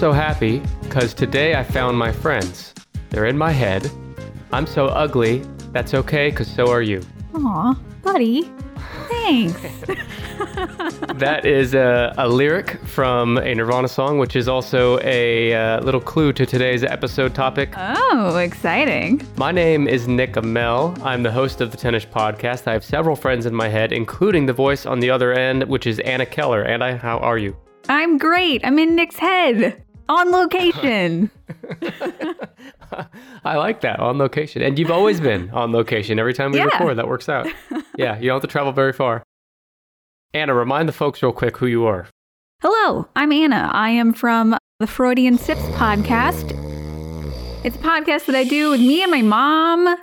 I'm so happy because today I found my friends. They're in my head. I'm so ugly. That's okay because so are you. Aw, buddy. Thanks. That is a, a lyric from a Nirvana song, which is also a uh, little clue to today's episode topic. oh, exciting. My name is Nick Amell. I'm the host of the Tennis Podcast. I have several friends in my head, including the voice on the other end, which is Anna Keller. Anna, how are you? I'm great. I'm in Nick's head on location. I like that on location. And you've always been on location every time we Yeah. record. That works out. yeah, you don't have to travel very far. Anna, remind the folks real quick who you are. Hello, I'm Anna. I am from the Freudian Sips podcast. It's a podcast that I do with me and my mom.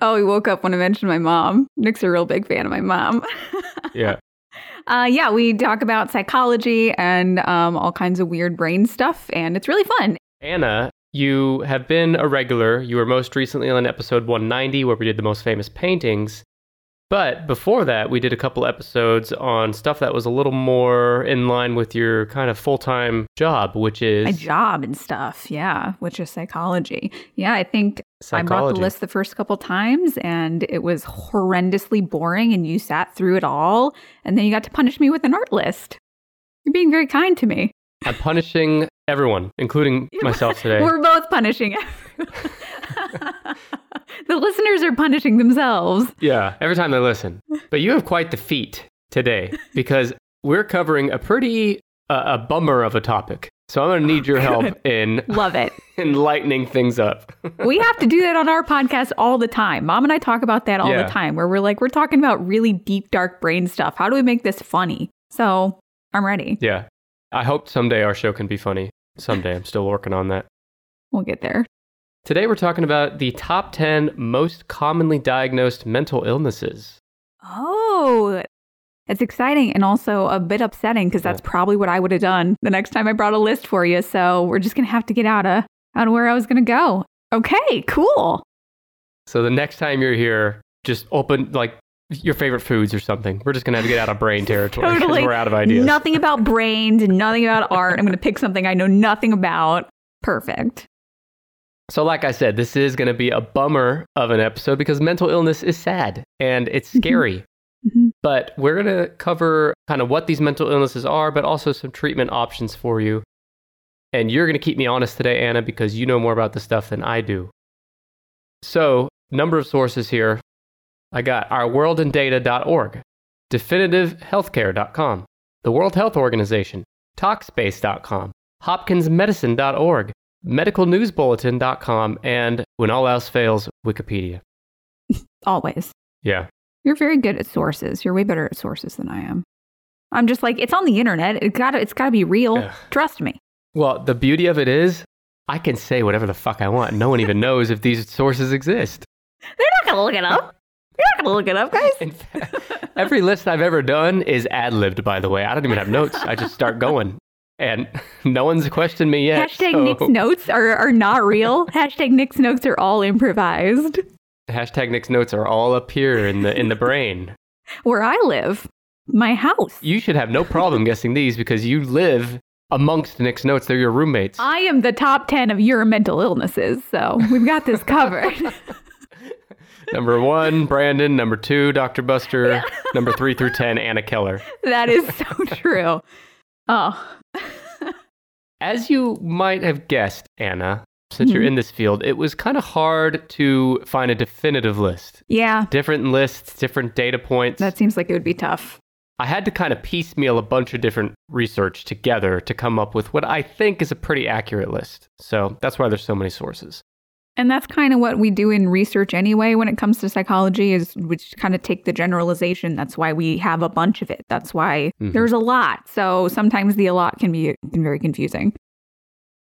Oh, he woke up when I mentioned my mom. Nick's a real big fan of my mom. Yeah. Uh, yeah, we talk about psychology and um, all kinds of weird brain stuff, and it's really fun. Anna, you have been a regular. You were most recently on episode 190, where we did the most famous paintings. But before that, we did a couple episodes on stuff that was a little more in line with your kind of full time job, which is a job and stuff, yeah, which is psychology. Yeah, I think I brought the list the first couple times, and it was horrendously boring, and you sat through it all, and then you got to punish me with an art list. You're being very kind to me. I'm punishing everyone, including myself today. We're both punishing. the listeners are punishing themselves. Yeah, every time they listen. But you have quite the feat today because we're covering a pretty uh, a bummer of a topic. So I'm going to need your help in Love it. in lightening things up. we have to do that on our podcast all the time. Mom and I talk about that all Yeah. the time, where we're like, we're talking about really deep, dark brain stuff. How do we make this funny? So I'm ready. yeah. I hope someday our show can be funny. Someday. I'm still working on that. We'll get there. Today we're talking about the top 10 most commonly diagnosed mental illnesses. Oh, it's exciting and also a bit upsetting because that's probably what I would have done the next time I brought a list for you. So we're just gonna have to get out of out of where I was gonna go. Okay, cool. So the next time you're here, just open like your favorite foods or something. We're just going to have to get out of brain territory Totally. we're out of ideas. Nothing about brains and nothing about art. I'm gonna pick something I know nothing about. Perfect. So, like I said, this is going to be a bummer of an episode because mental illness is sad and it's Mhm. scary. Mhm. But we're going to cover kind of what these mental illnesses are, but also some treatment options for you. And you're going to keep me honest today, Anna, because you know more about this stuff than I do. So, number of sources here. I got ourworldindata.org, definitivehealthcare.com, the World Health Organization, Talkspace.com, hopkinsmedicine.org, medicalnewsbulletin.com, and when all else fails, Wikipedia. Always. Yeah. You're very good at sources. You're way better at sources than I am. I'm just like, it's on the internet. It gotta it's gotta be real. Ugh. Trust me. Well, the beauty of it is, I can say whatever the fuck I want. No one even knows if these sources exist. They're not gonna look it up. You're not gonna look it up, guys. Fact, every list I've ever done is ad libbed, by the way. I don't even have notes. I just start going. And no one's questioned me yet. Hashtag so- Nick's notes are, are not real. Hashtag Nick's notes are all improvised. Hashtag Nick's notes are all up here in the in the brain. Where I live, my house. You should have no problem guessing these because you live amongst Nick's notes. They're your roommates. I am the top 10 of your mental illnesses, so we've got this covered. Number one, Brandon. Number two, Dr. Buster. Number three through 10, Anna Keller. that is so true. Oh, As you might have guessed, Anna, since you're Mhm. in this field, it was kind of hard to find a definitive list. yeah, Different lists, different data points. that seems like it would be tough. I had to kind of piecemeal a bunch of different research together to come up with what I think is a pretty accurate list. So that's why there's so many sources. And that's kind of what we do in research anyway when it comes to psychology is we just kind of take the generalization. That's why we have a bunch of it. That's why Mhm. there's a lot. So sometimes the a lot can be very confusing.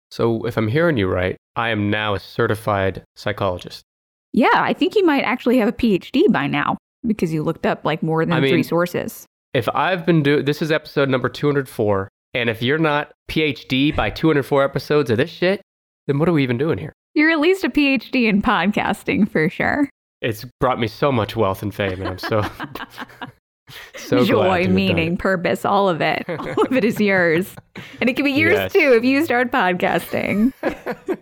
So if I'm hearing you right, I am now a certified psychologist. Yeah, I think you might actually have a PhD by now because you looked up like more than I mean- three sources. If I've been doing this is episode number 204, and if you're not PhD by 204 episodes of this shit, then what are we even doing here? You're at least a PhD in podcasting for sure. It's brought me so much wealth and fame, and I'm so So Joy, meaning, purpose, all of it. All of it is yours. And it can be yours Yes. too if you start podcasting.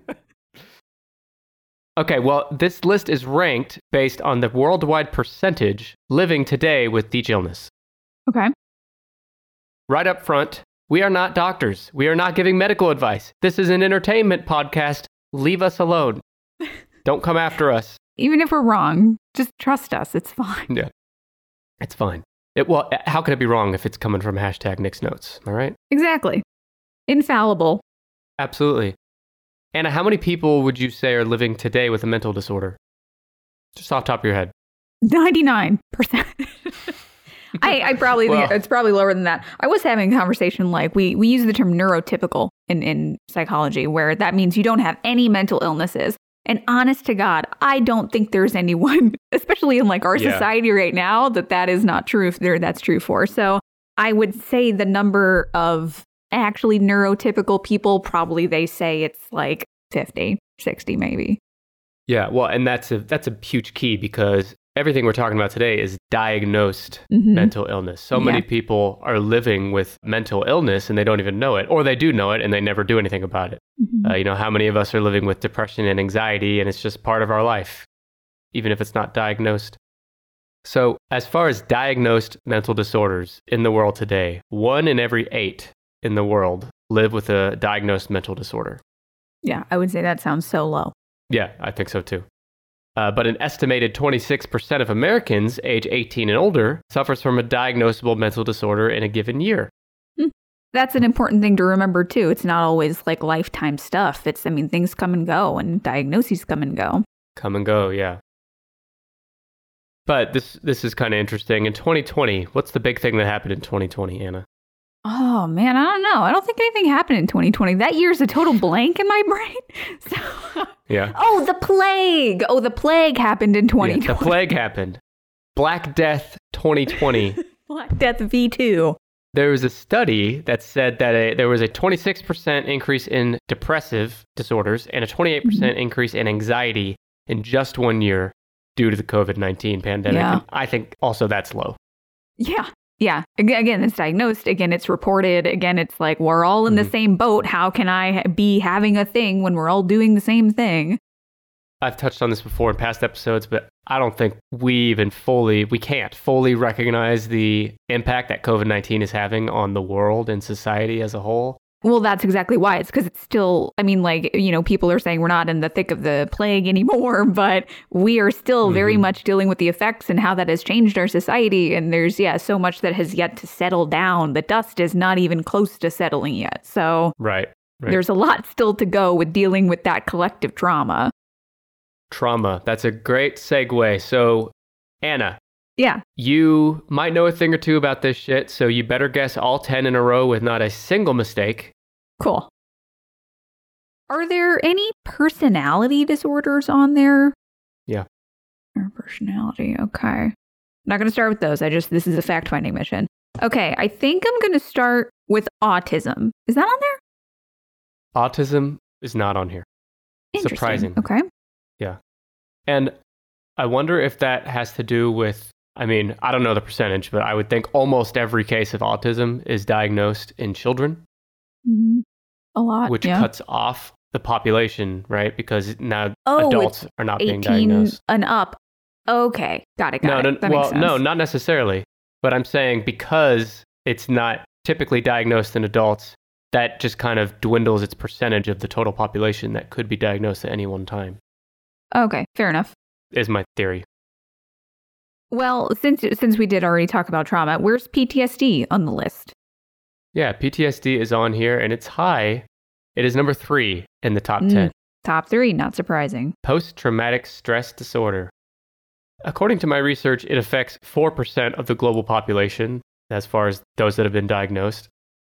Okay, well, this list is ranked based on the worldwide percentage living today with each illness. Okay. Right up front, we are not doctors. We are not giving medical advice. This is an entertainment podcast. Leave us alone. Don't come after us. Even if we're wrong, just trust us. It's fine. Yeah. It's fine. It, well, uh, how could it be wrong if it's coming from hashtag Nick's Notes? All right? Exactly. Infallible. Absolutely. Anna, how many people would you say are living today with a mental disorder? Just off the top of your head. 99%. I, I probably think Well- it's probably lower than that. I was having a conversation like we, we use the term neurotypical in, in psychology, where that means you don't have any mental illnesses. And honest to God, I don't think there's anyone, especially in like our Yeah. society right now, that that is not true. If there, that's true for. So I would say the number of actually neurotypical people, probably they say it's like 50, 60 maybe. Yeah, well, and that's a that's a huge key because everything we're talking about today is diagnosed Mhm. mental illness. So many people are living with mental illness and they don't even know it, or they do know it and they never do anything about it. Mhm. Uh, you know, how many of us are living with depression and anxiety and it's just part of our life, even if it's not diagnosed? So, as far as diagnosed mental disorders in the world today, one in every eight in the world live with a diagnosed mental disorder. yeah, I would say that sounds so low. Yeah, I think so too. Uh, but an estimated 26% of Americans age 18 and older suffers from a diagnosable mental disorder in a given year. That's an important thing to remember too. It's not always like lifetime stuff. It's, I mean, things come and go and diagnoses come and go. Come and go, yeah. But this this is kind of interesting. In 2020, what's the big thing that happened in 2020, Anna? Oh man, I don't know. I don't think anything happened in 2020. That year's a total blank in my brain. So, Yeah. oh, the plague. Oh, the plague happened in Yeah, 2020. the plague happened. Black Death 2020. Black Death V2. there was a study that said that a, there was a 26% increase in depressive disorders and a 28% mm-hmm. increase in anxiety in just one year due to the COVID 19 pandemic. Yeah. I think also that's low. Yeah. Yeah. Again, it's diagnosed. Again, it's reported. Again, it's like we're all in the Mhm. same boat. How can I be having a thing when we're all doing the same thing? I've touched on this before in past episodes, but I don't think we even fully, we can't fully recognize the impact that COVID 19 is having on the world and society as a whole. Well, that's exactly why. It's because it's still, I mean, like, you know, people are saying we're not in the thick of the plague anymore, but we are still very Mhm. much dealing with the effects and how that has changed our society. And there's, yeah, so much that has yet to settle down. The dust is not even close to settling yet. So Right. Right. there's a lot still to go with dealing with that collective trauma. Trauma. That's a great segue. So, Anna, Yeah. You might know a thing or two about this shit, so you better guess all 10 in a row with not a single mistake. Cool. Are there any personality disorders on there? Yeah. Or personality. Okay. Not going to start with those. I just, this is a fact finding mission. Okay. I think I'm going to start with autism. Is that on there? Autism is not on here. Interesting. Surprising. Okay. Yeah. And I wonder if that has to do with, I mean, I don't know the percentage, but I would think almost every case of autism is diagnosed in children, hmm A lot. which yeah. cuts off the population, right? Because now oh, adults are not being diagnosed. and up. Okay. Got it. Got no, it. no, That well, no, not necessarily. But I'm saying because it's not typically diagnosed in adults, that just kind of dwindles its percentage of the total population that could be diagnosed at any one time, Okay. Fair enough. is my theory. Well, since since we did already talk about trauma, where's PTSD on the list? Yeah, PTSD is on here and it's high. It is number three in the top Mm. 10. Top three, not surprising. Post traumatic stress disorder. According to my research, it affects 4% of the global population, as far as those that have been diagnosed.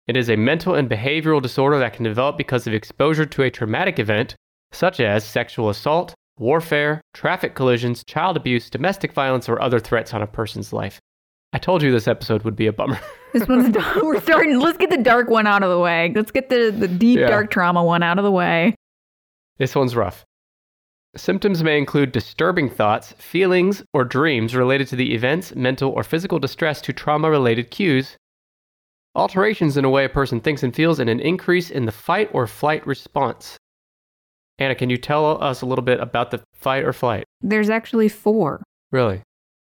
It is a mental and behavioral disorder that can develop because of exposure to a traumatic event, such as sexual assault, warfare, traffic collisions, child abuse, domestic violence, or other threats on a person's life. I told you this episode would be a bummer. This one's we're starting. Let's get the dark one out of the way. Let's get the the deep Yeah. dark trauma one out of the way. this one's rough. Symptoms may include disturbing thoughts, feelings, or dreams related to the events, mental, or physical distress to trauma related cues, alterations in the way a person thinks and feels, and an increase in the fight or flight response. Anna, can you tell us a little bit about the fight or flight? There's actually four. Really?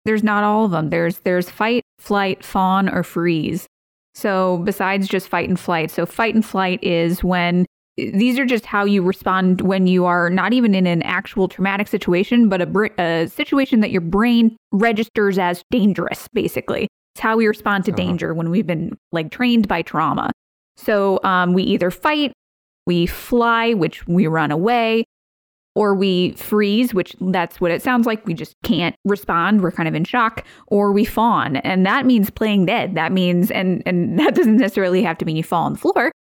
There's not all of them. There's there's fight, flight, fawn, or freeze. So besides just fight and flight, so fight and flight is when these are just how you respond when you are not even in an actual traumatic situation, but a, a situation that your brain registers as dangerous, basically. It's how we respond to Uh-huh. danger when we've been like trained by trauma. So um, we either fight, we fly, which we run away, or we freeze, which that's what it sounds like. We just can't respond. We're kind of in shock, or we fawn, and that means playing dead. That means, and and that doesn't necessarily have to mean you fall on the floor,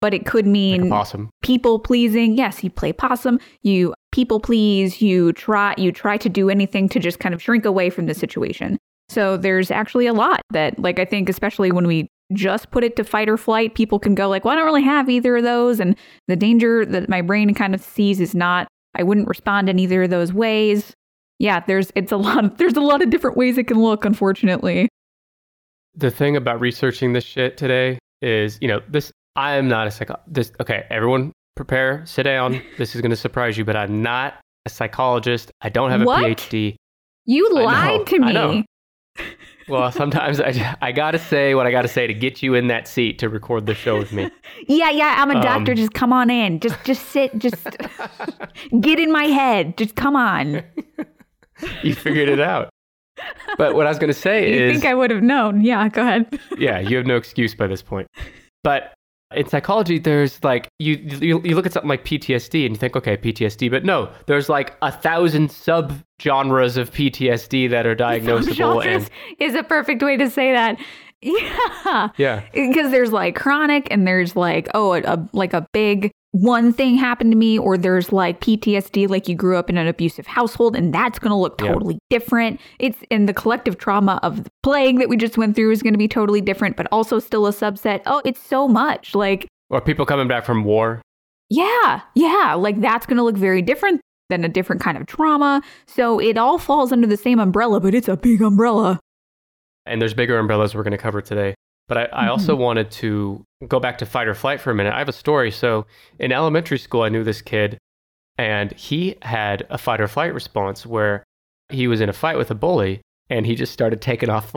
but it could mean possum. people pleasing. Yes, you play possum. You people please. You try. You try to do anything to just kind of shrink away from the situation. So there's actually a lot that, like, I think, especially when we just put it to fight or flight, people can go like, "Well, I don't really have either of those," and the danger that my brain kind of sees is not. I wouldn't respond in either of those ways. Yeah, there's it's a lot. Of, there's a lot of different ways it can look. Unfortunately, The thing about researching this shit today is, you know, this, I am not a psycho. This, okay, everyone prepare, sit down. This is going to surprise you, but I'm not a psychologist. I don't have a What? PhD. you I know, lied to I me. Well, sometimes I, I got to say what I got to say to get you in that seat to record the show with me. Yeah, yeah, I'm a doctor. Um, just come on in. Just just sit. Just get in my head. Just come on. you figured it out. But what I was going to say You is, think I would have known? Yeah, go ahead. yeah, you have no excuse by this point. But in psychology, there's like you, you you look at something like PTSD and you think, okay, PTSD, but no, there's like a thousand sub genres of PTSD that are diagnosable, and is a perfect way to say that. Yeah, yeah, because there's like chronic, and there's like oh, a, a like a big one thing happened to me, or there's like PTSD, like you grew up in an abusive household, and that's going to look Yeah. totally different. It's in the collective trauma of the plague that we just went through is going to be totally different, but also still a subset. Oh, it's so much like. or people coming back from war. Yeah, yeah, like that's going to look very different than a different kind of trauma. So it all falls under the same umbrella, but it's a big umbrella. and there's bigger umbrellas we're going to cover today. But I, I also mm-hmm. wanted to go back to fight or flight for a minute. I have a story. So in elementary school, I knew this kid, and he had a fight or flight response where he was in a fight with a bully, and he just started taking off.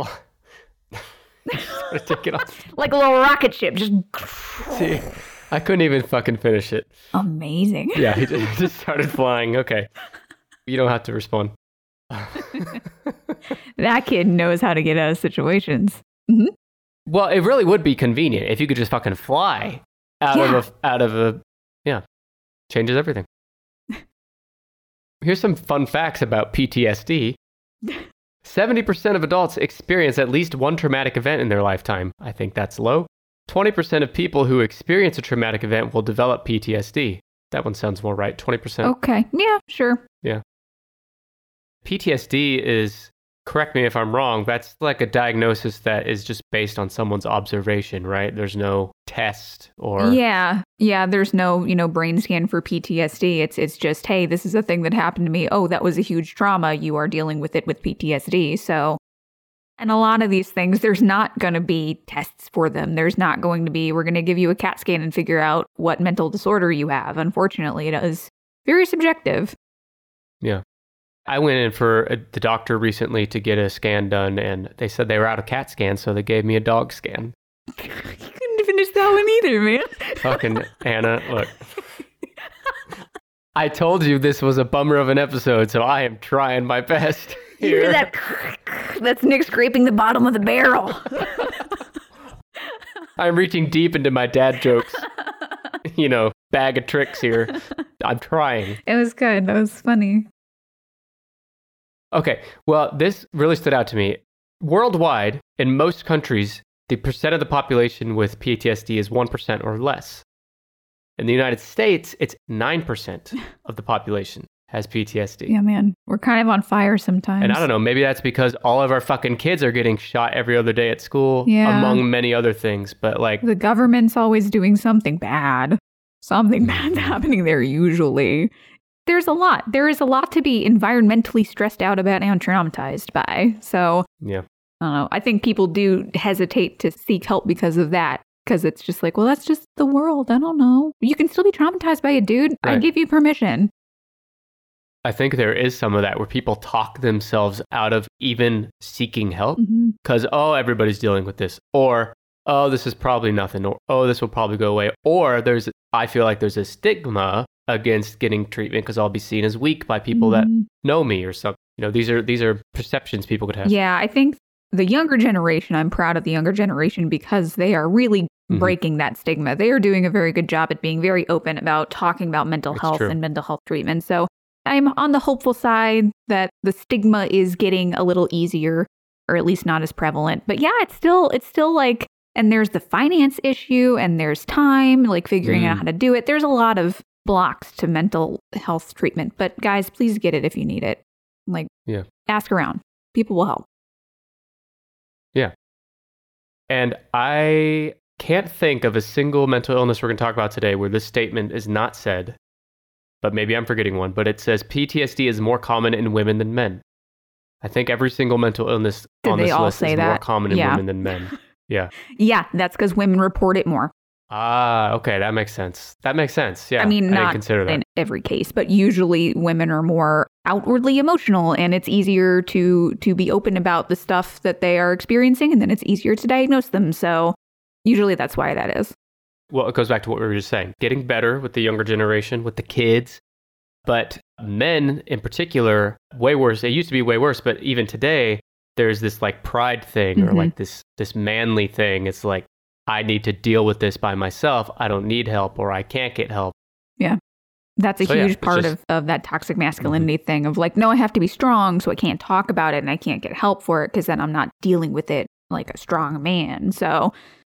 started taking off. Like a little rocket ship, just See, I couldn't even fucking finish it. amazing. Yeah, he just, he just started flying. Okay, you don't have to respond. That kid knows how to get out of situations. Mm-hmm. Well, it really would be convenient if you could just fucking fly out Yeah. of a out of a yeah. Changes everything. Here's some fun facts about PTSD. 70% of adults experience at least one traumatic event in their lifetime. I think that's low. 20% of people who experience a traumatic event will develop PTSD. That one sounds more right. 20%. Okay, yeah, sure. Yeah. PTSD is, correct me if I'm wrong, that's like a diagnosis that is just based on someone's observation, right? There's no test or. Yeah, yeah. There's no, you know, brain scan for PTSD. It's it's just, hey, this is a thing that happened to me. Oh, that was a huge trauma. You are dealing with it with PTSD. So, and a lot of these things, there's not going to be tests for them. There's not going to be. We're going to give you a CAT scan and figure out what mental disorder you have. Unfortunately, it is very subjective. I went in for a, the doctor recently to get a scan done, and they said they were out of CAT scans, so they gave me a dog scan. you couldn't finish that one either, man. Fucking Anna, look. I told you this was a bummer of an episode, so I am trying my best. You hear that? That's Nick scraping the bottom of the barrel. I'm reaching deep into my dad jokes. you know, bag of tricks here. I'm trying. it was good. That was funny. Okay, well, this really stood out to me. Worldwide, in most countries, the percent of the population with PTSD is 1% or less. In the United States, it's 9% of the population has PTSD. Yeah, man. We're kind of on fire sometimes. And I don't know, maybe that's because all of our fucking kids are getting shot every other day at school, Yeah. among many other things. But like, The government's always doing something bad. Something bad's happening there usually. There's a lot. There is a lot to be environmentally stressed out about and traumatized by. So Yeah. I don't know. I think people do hesitate to seek help because of that. Because it's just like, well, that's just the world. I don't know. You can still be traumatized by it, dude. I give you permission. I think there is some of that where people talk themselves out of even seeking help mm-hmm. because, oh, everybody's dealing with this. Or, oh, this is probably nothing. Or, oh, this will probably go away. Or there's, I feel like there's a stigma against getting treatment because I'll be seen as weak by people that Mhm. know me or something. You know, these are these are perceptions people could have. Yeah, I think the younger generation, I'm proud of the younger generation because they are really Mhm. breaking that stigma. They are doing a very good job at being very open about talking about mental It's health true. and mental health treatment. So I'm on the hopeful side that the stigma is getting a little easier or at least not as prevalent. But yeah, it's still it's still like and there's the finance issue and there's time like figuring out Mm. how to do it. There's a lot of blocks to mental health treatment. But guys, please get it if you need it. Like Yeah. ask around. People will help. Yeah. And I can't think of a single mental illness we're going to talk about today where this statement is not said, but maybe I'm forgetting one. But it says PTSD is more common in women than men. I think every single mental illness Did on this list say is more common in Yeah. women than men. Yeah. Yeah, that's because women report it more. Ah, okay, that makes sense. That makes sense. Yeah. I mean, not consider that. in every case, but usually women are more outwardly emotional, and it's easier to to be open about the stuff that they are experiencing, and then it's easier to diagnose them. So usually that's why that is. well, it goes back to what we were just saying getting better with the younger generation, with the kids. But men in particular, way worse. It used to be way worse, but even today, there's this like pride thing or Mhm. like this this manly thing. It's like I need to deal with this by myself. I don't need help or I can't get help. Yeah. That's a So, huge it's part just- Mm-hmm. of, of that toxic masculinity thing of like, no, I have to be strong, so I can't talk about it and I can't get help for it because then I'm not dealing with it like a strong man. So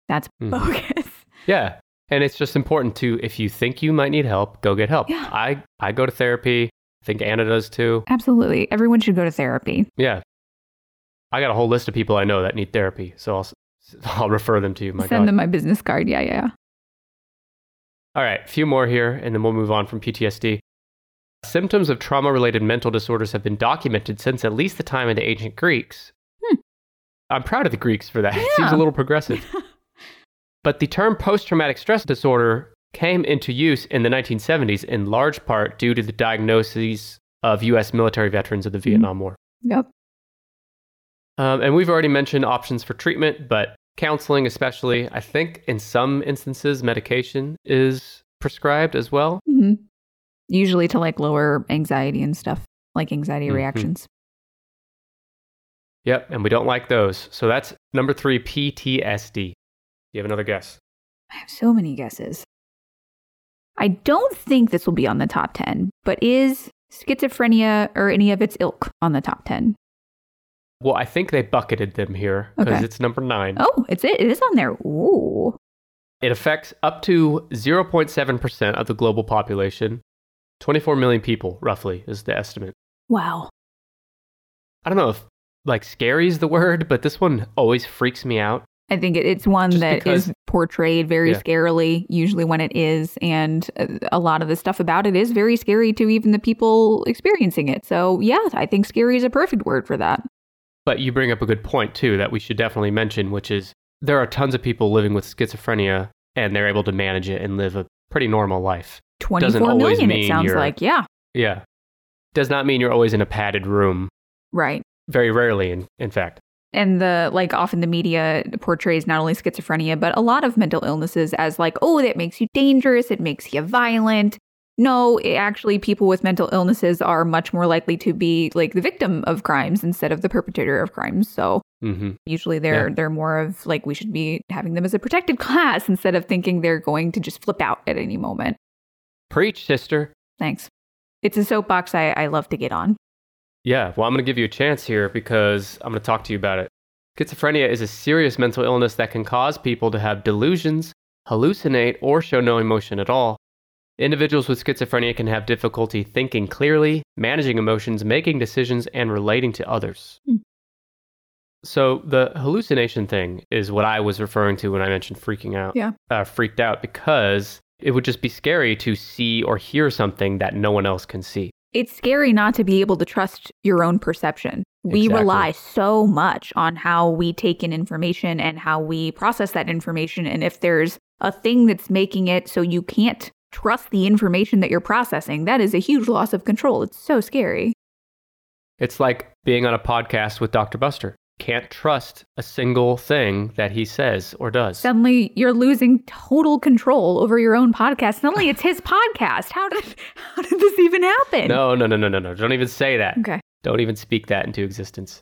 that's Mhm. bogus. Yeah. And it's just important to if you think you might need help, go get help. Yeah. I I go to therapy. I think Anna does too. Absolutely. Everyone should go to therapy. Yeah. I got a whole list of people I know that need therapy, so I'll I'll refer them to you. My Send God. them my business card. Yeah, yeah. All right, a few more here, and then we'll move on from PTSD. Symptoms of trauma related mental disorders have been documented since at least the time of the ancient Greeks. Hmm. I'm proud of the Greeks for that. It seems a little progressive. but the term post traumatic stress disorder came into use in the 1970s in large part due to the diagnoses of U.S. military veterans of the Vietnam War. Yep. Um, and we've already mentioned options for treatment, but counseling, especially, I think in some instances, medication is prescribed as well. hmm Usually to like lower anxiety and stuff, like anxiety Mhm. reactions. Yep, and we don't like those. So that's number three, PTSD. You have another guess? I have so many guesses. I don't think this will be on the top 10, but is schizophrenia or any of its ilk on the top 10? Well, I think they bucketed them here because Okay. it's number nine. Oh, it's it. It is on there. Ooh. It affects up to 0.7% of the global population. 24 million people, roughly, is the estimate. Wow. I don't know if like scary is the word, but this one always freaks me out. I think it's one Just that is because- portrayed very Yeah. scarily, usually when it is. And uh, a lot of the stuff about it is very scary to even the people experiencing it. So, yeah, I think scary is a perfect word for that. But you bring up a good point too that we should definitely mention, which is there are tons of people living with schizophrenia and they're able to manage it and live a pretty normal life. 24 always million, it sounds like. Yeah, Yeah. Does not mean you're always in a padded room. right. Very rarely, in, in fact. and the like often the media portrays not only schizophrenia but a lot of mental illnesses as like oh that makes you dangerous it makes you violent no it, actually people with mental illnesses are much more likely to be like the victim of crimes instead of the perpetrator of crimes so hmm usually they're Yeah. they're more of like we should be having them as a protected class instead of thinking they're going to just flip out at any moment Preach, sister. thanks it's a soapbox i, I love to get on Yeah, well, I'm going to give you a chance here because I'm going to talk to you about it. Schizophrenia is a serious mental illness that can cause people to have delusions, hallucinate, or show no emotion at all. Individuals with schizophrenia can have difficulty thinking clearly, managing emotions, making decisions, and relating to others. Hmm. So, the hallucination thing is what I was referring to when I mentioned freaking out. Yeah. Uh, freaked out because it would just be scary to see or hear something that no one else can see. It's scary not to be able to trust your own perception. We Exactly. rely so much on how we take in information and how we process that information. And if there's a thing that's making it so you can't trust the information that you're processing, that is a huge loss of control. It's so scary. It's like being on a podcast with Dr. Buster. Can't trust a single thing that he says or does. Suddenly you're losing total control over your own podcast. Suddenly it's his podcast. How did how did this even happen? No, no, no, no, no, no. Don't even say that. Okay. Don't even speak that into existence.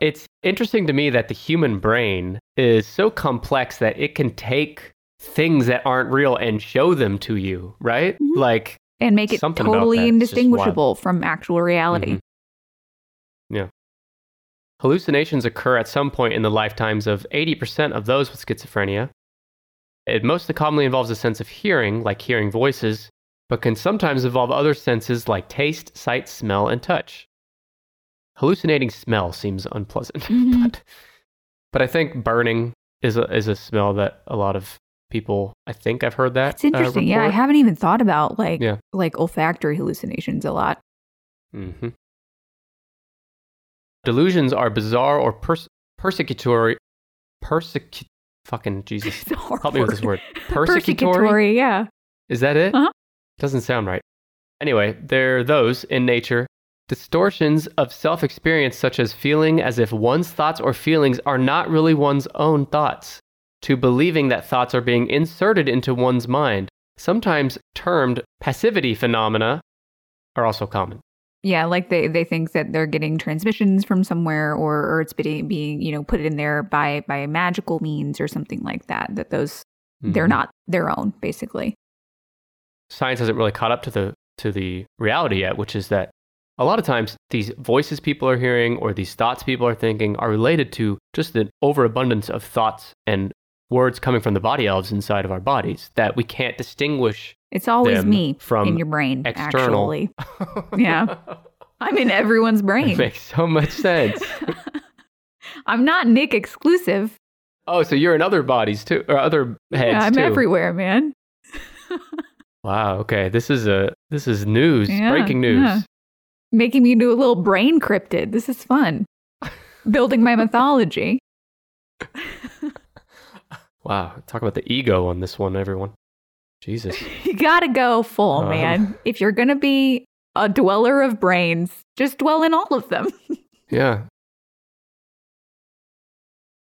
It's interesting to me that the human brain is so complex that it can take things that aren't real and show them to you, right? Mhm. Like, And make it totally that is just indistinguishable from actual reality. Mhm. Yeah. Hallucinations occur at some point in the lifetimes of 80% of those with schizophrenia. It most commonly involves a sense of hearing, like hearing voices, but can sometimes involve other senses like taste, sight, smell, and touch. Hallucinating smell seems unpleasant, Mhm. but, but I think burning is a, is a smell that a lot of people, I think I've heard that. It's interesting. Uh, yeah, I haven't even thought about like Yeah. like olfactory hallucinations a lot. hmm Delusions are bizarre or pers- persecutory. Persecu- fucking Jesus. It's a hard Help me with this word. Persecutory? Persecutory, yeah. Is that it? Uh-huh. Doesn't sound right. Anyway, they're those in nature. Distortions of self experience, such as feeling as if one's thoughts or feelings are not really one's own thoughts, to believing that thoughts are being inserted into one's mind, sometimes termed passivity phenomena, are also common. Yeah, like they, they think that they're getting transmissions from somewhere or, or it's being, being, you know, put in there by by magical means or something like that. That those they're Mhm. not their own, basically. science hasn't really caught up to the to the reality yet, which is that a lot of times these voices people are hearing or these thoughts people are thinking are related to just an overabundance of thoughts and words coming from the body elves inside of our bodies that we can't distinguish It's always me from in your brain, external. actually. Yeah. I'm in everyone's brain. makes so much sense. I'm not Nick exclusive. oh, so you're in other bodies too, or other heads Yeah, I'm too. everywhere, man. Wow. Okay. This is a this is news. Yeah, breaking news. yeah. Making me do a little brain cryptid. This is fun. Building my mythology. Wow. Talk about the ego on this one, everyone. Jesus. You gotta go full, Um. man. If you're gonna be a dweller of brains, just dwell in all of them. Yeah.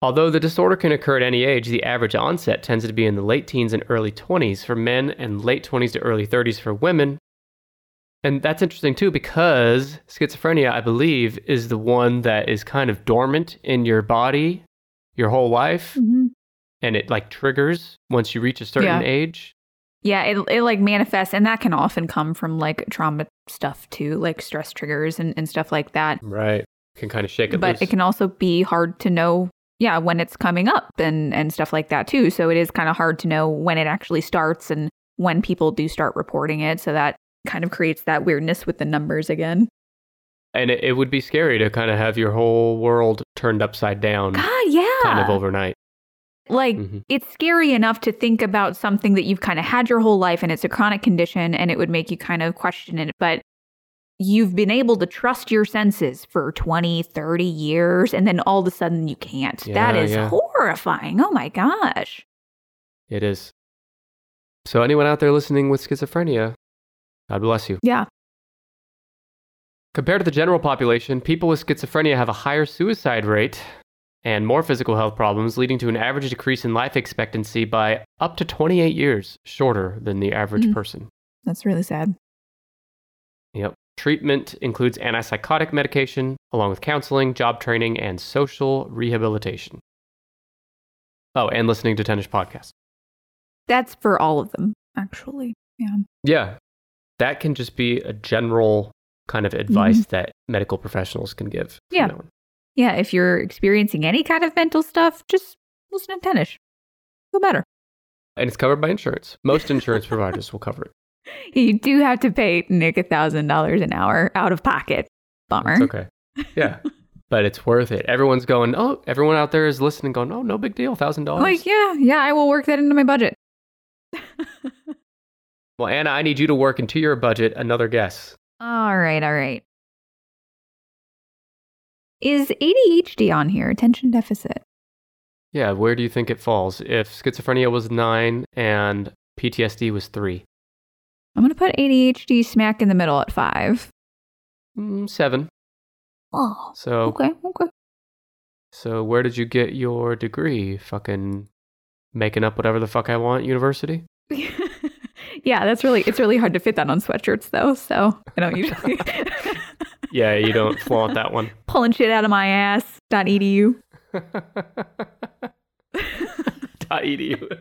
Although the disorder can occur at any age, the average onset tends to be in the late teens and early 20s for men and late 20s to early 30s for women. And that's interesting too because schizophrenia, I believe, is the one that is kind of dormant in your body your whole life and it like triggers once you reach a certain Yeah. age. Yeah, it, it like manifests, and that can often come from like trauma stuff too, like stress triggers and, and stuff like that. Right. Can kind of shake it but loose. it can also be hard to know yeah when it's coming up and and stuff like that too so it is kind of hard to know when it actually starts and when people do start reporting it so that kind of creates that weirdness with the numbers again and it, it would be scary to kind of have your whole world turned upside down god yeah kind of overnight. Like Mhm. it's scary enough to think about something that you've kind of had your whole life and it's a chronic condition and it would make you kind of question it but you've been able to trust your senses for 20 30 years and then all of a sudden you can't that Yeah, is yeah. horrifying oh my gosh It is. So, anyone out there listening with schizophrenia, God bless you. yeah Compared to the general population, people with schizophrenia have a higher suicide rate and more physical health problems, leading to an average decrease in life expectancy by up to 28 years shorter than the average Mm. person. that's really sad Yep. Treatment includes antipsychotic medication, along with counseling, job training, and social rehabilitation. Oh, and listening to Tennis podcasts. That's for all of them, actually. Yeah. Yeah. That can just be a general kind of advice that medical professionals can give. Yeah. Yeah. If you're experiencing any kind of mental stuff, just listen to Tennis. Feel better. And it's covered by insurance. Most insurance providers will cover it. You do have to pay Nick a thousand dollars an hour out of pocket. Bummer. It's okay. Yeah. but it's worth it. Everyone's going, oh, everyone out there is listening, going, oh, no big deal, $1,000. Like, yeah, yeah, I will work that into my budget. Well, Anna, I need you to work into your budget another guess. all right, all right. Is ADHD on here? Attention deficit. Yeah, where do you think it falls? If schizophrenia was nine and PTSD was three, I'm gonna put ADHD smack in the middle at five. mm, seven. Oh, So, okay, okay. so where did you get your degree? Fucking making up whatever the fuck I want, university. yeah, that's really it's really hard to fit that on sweatshirts though. So I don't usually Yeah, you don't flaunt that one. pulling shit out of my ass. Dot edu. Dot edu.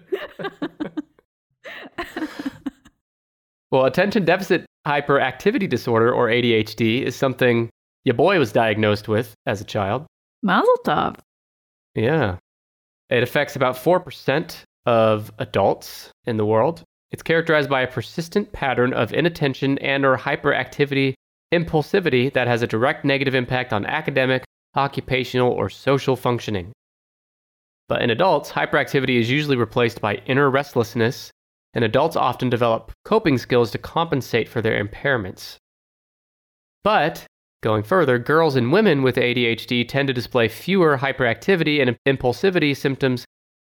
well, attention deficit hyperactivity disorder or ADHD is something your boy was diagnosed with as a child. Mazel tov. Yeah. It affects about 4% of adults in the world. It's characterized by a persistent pattern of inattention and or hyperactivity, impulsivity that has a direct negative impact on academic, occupational, or social functioning. But in adults, hyperactivity is usually replaced by inner restlessness, and adults often develop coping skills to compensate for their impairments. But Going further, girls and women with ADHD tend to display fewer hyperactivity and impulsivity symptoms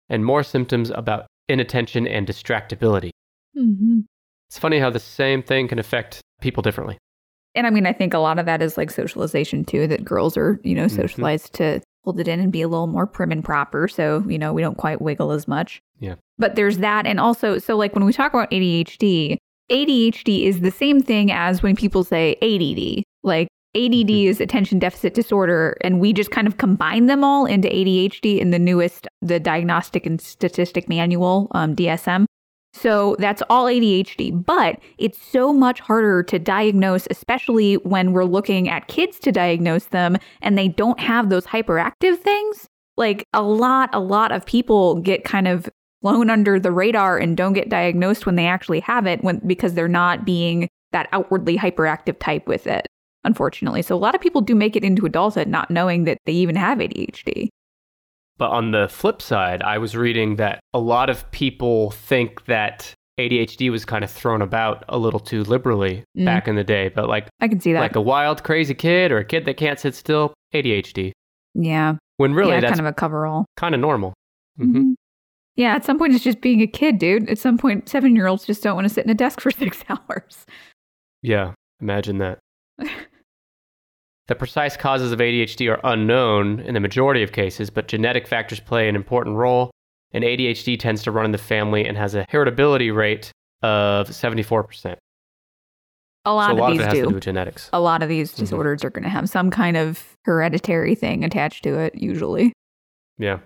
and more symptoms about inattention and distractibility. Mm-hmm. It's funny how the same thing can affect people differently. And I mean, I think a lot of that is like socialization too, that girls are, you know, Mhm. socialized to hold it in and be a little more prim and proper. So, you know, we don't quite wiggle as much. Yeah. But there's that. And also, so like when we talk about ADHD, ADHD is the same thing as when people say ADD. Like ADD Mhm. is attention deficit disorder. And we just kind of combine them all into ADHD in the newest, the Diagnostic and Statistic Manual, um, DSM. So that's all ADHD, but it's so much harder to diagnose, especially when we're looking at kids to diagnose them and they don't have those hyperactive things. Like a lot, a lot of people get kind of flown under the radar and don't get diagnosed when they actually have it when because they're not being that outwardly hyperactive type with it, unfortunately. So a lot of people do make it into adulthood not knowing that they even have ADHD. But on the flip side, I was reading that a lot of people think that ADHD was kind of thrown about a little too liberally Mm. back in the day. But like I can see that. like a wild, crazy kid or a kid that can't sit still, ADHD. yeah. When really yeah, that's kind of a coverall. kind of normal. Mhm. Mhm. Yeah, at some point it's just being a kid, dude. At some point, seven year olds just don't want to sit in a desk for six hours. Yeah, imagine that. the precise causes of ADHD are unknown in the majority of cases, but genetic factors play an important role, and ADHD tends to run in the family and has a heritability rate of 74%. A lot so a lot of of these to do. do genetics. a lot of these Mhm. disorders are going to have some kind of hereditary thing attached to it, usually. Yeah.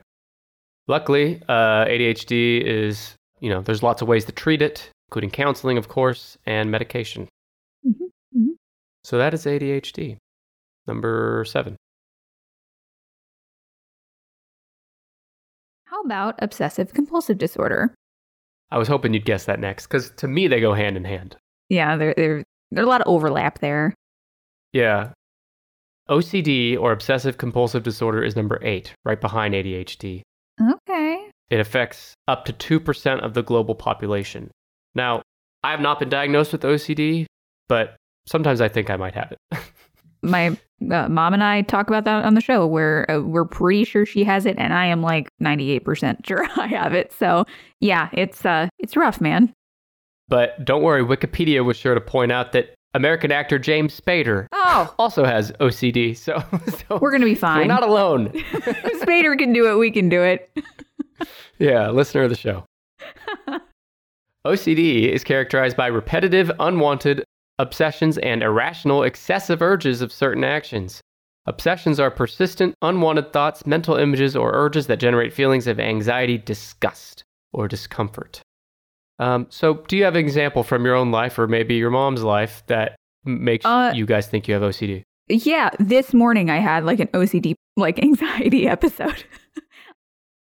Luckily, uh, ADHD is, you know, there's lots of ways to treat it, including counseling, of course, and medication. Mhm, mhm. So that is ADHD. Number seven. How about obsessive compulsive disorder? I was hoping you'd guess that next, because to me, they go hand in hand. Yeah, there, there, there's a lot of overlap there. Yeah. OCD or obsessive compulsive disorder is number eight, right behind ADHD. Okay. It affects up to 2% of the global population. Now, I have not been diagnosed with OCD, but sometimes I think I might have it. My uh, mom and I talk about that on the show where uh, we're pretty sure she has it, and I am like 98% sure I have it. So, yeah, it's uh, it's rough, man. but don't worry, Wikipedia was sure to point out that American actor James Spader Oh, also has OCD. So, so we're going to be fine. we're not alone. Spader can do it, we can do it. Yeah, listener of the show. OCD is characterized by repetitive, unwanted obsessions and irrational, excessive urges of certain actions. Obsessions are persistent, unwanted thoughts, mental images, or urges that generate feelings of anxiety, disgust, or discomfort. Um, so, do you have an example from your own life or maybe your mom's life that makes Uh, you guys think you have OCD? Yeah, this morning I had like an OCD, like anxiety episode.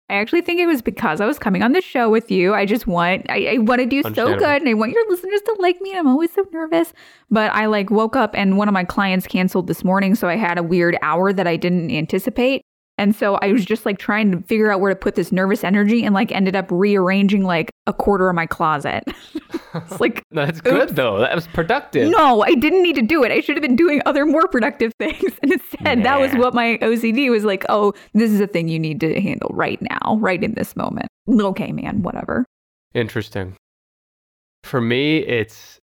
I actually think it was because I was coming on the show with you. I just want, I, I want to do so good and I want your listeners to like me. And I'm always so nervous. But I like woke up and one of my clients canceled this morning. So I had a weird hour that I didn't anticipate. And so I was just like trying to figure out where to put this nervous energy and like ended up rearranging like a quarter of my closet. it's like, That's good Oops. though. That was productive. no, I didn't need to do it. I should have been doing other more productive things. And instead, that was what my OCD was like, oh, this is a thing you need to handle right now, right in this moment. Okay, man, whatever. Interesting. For me, it's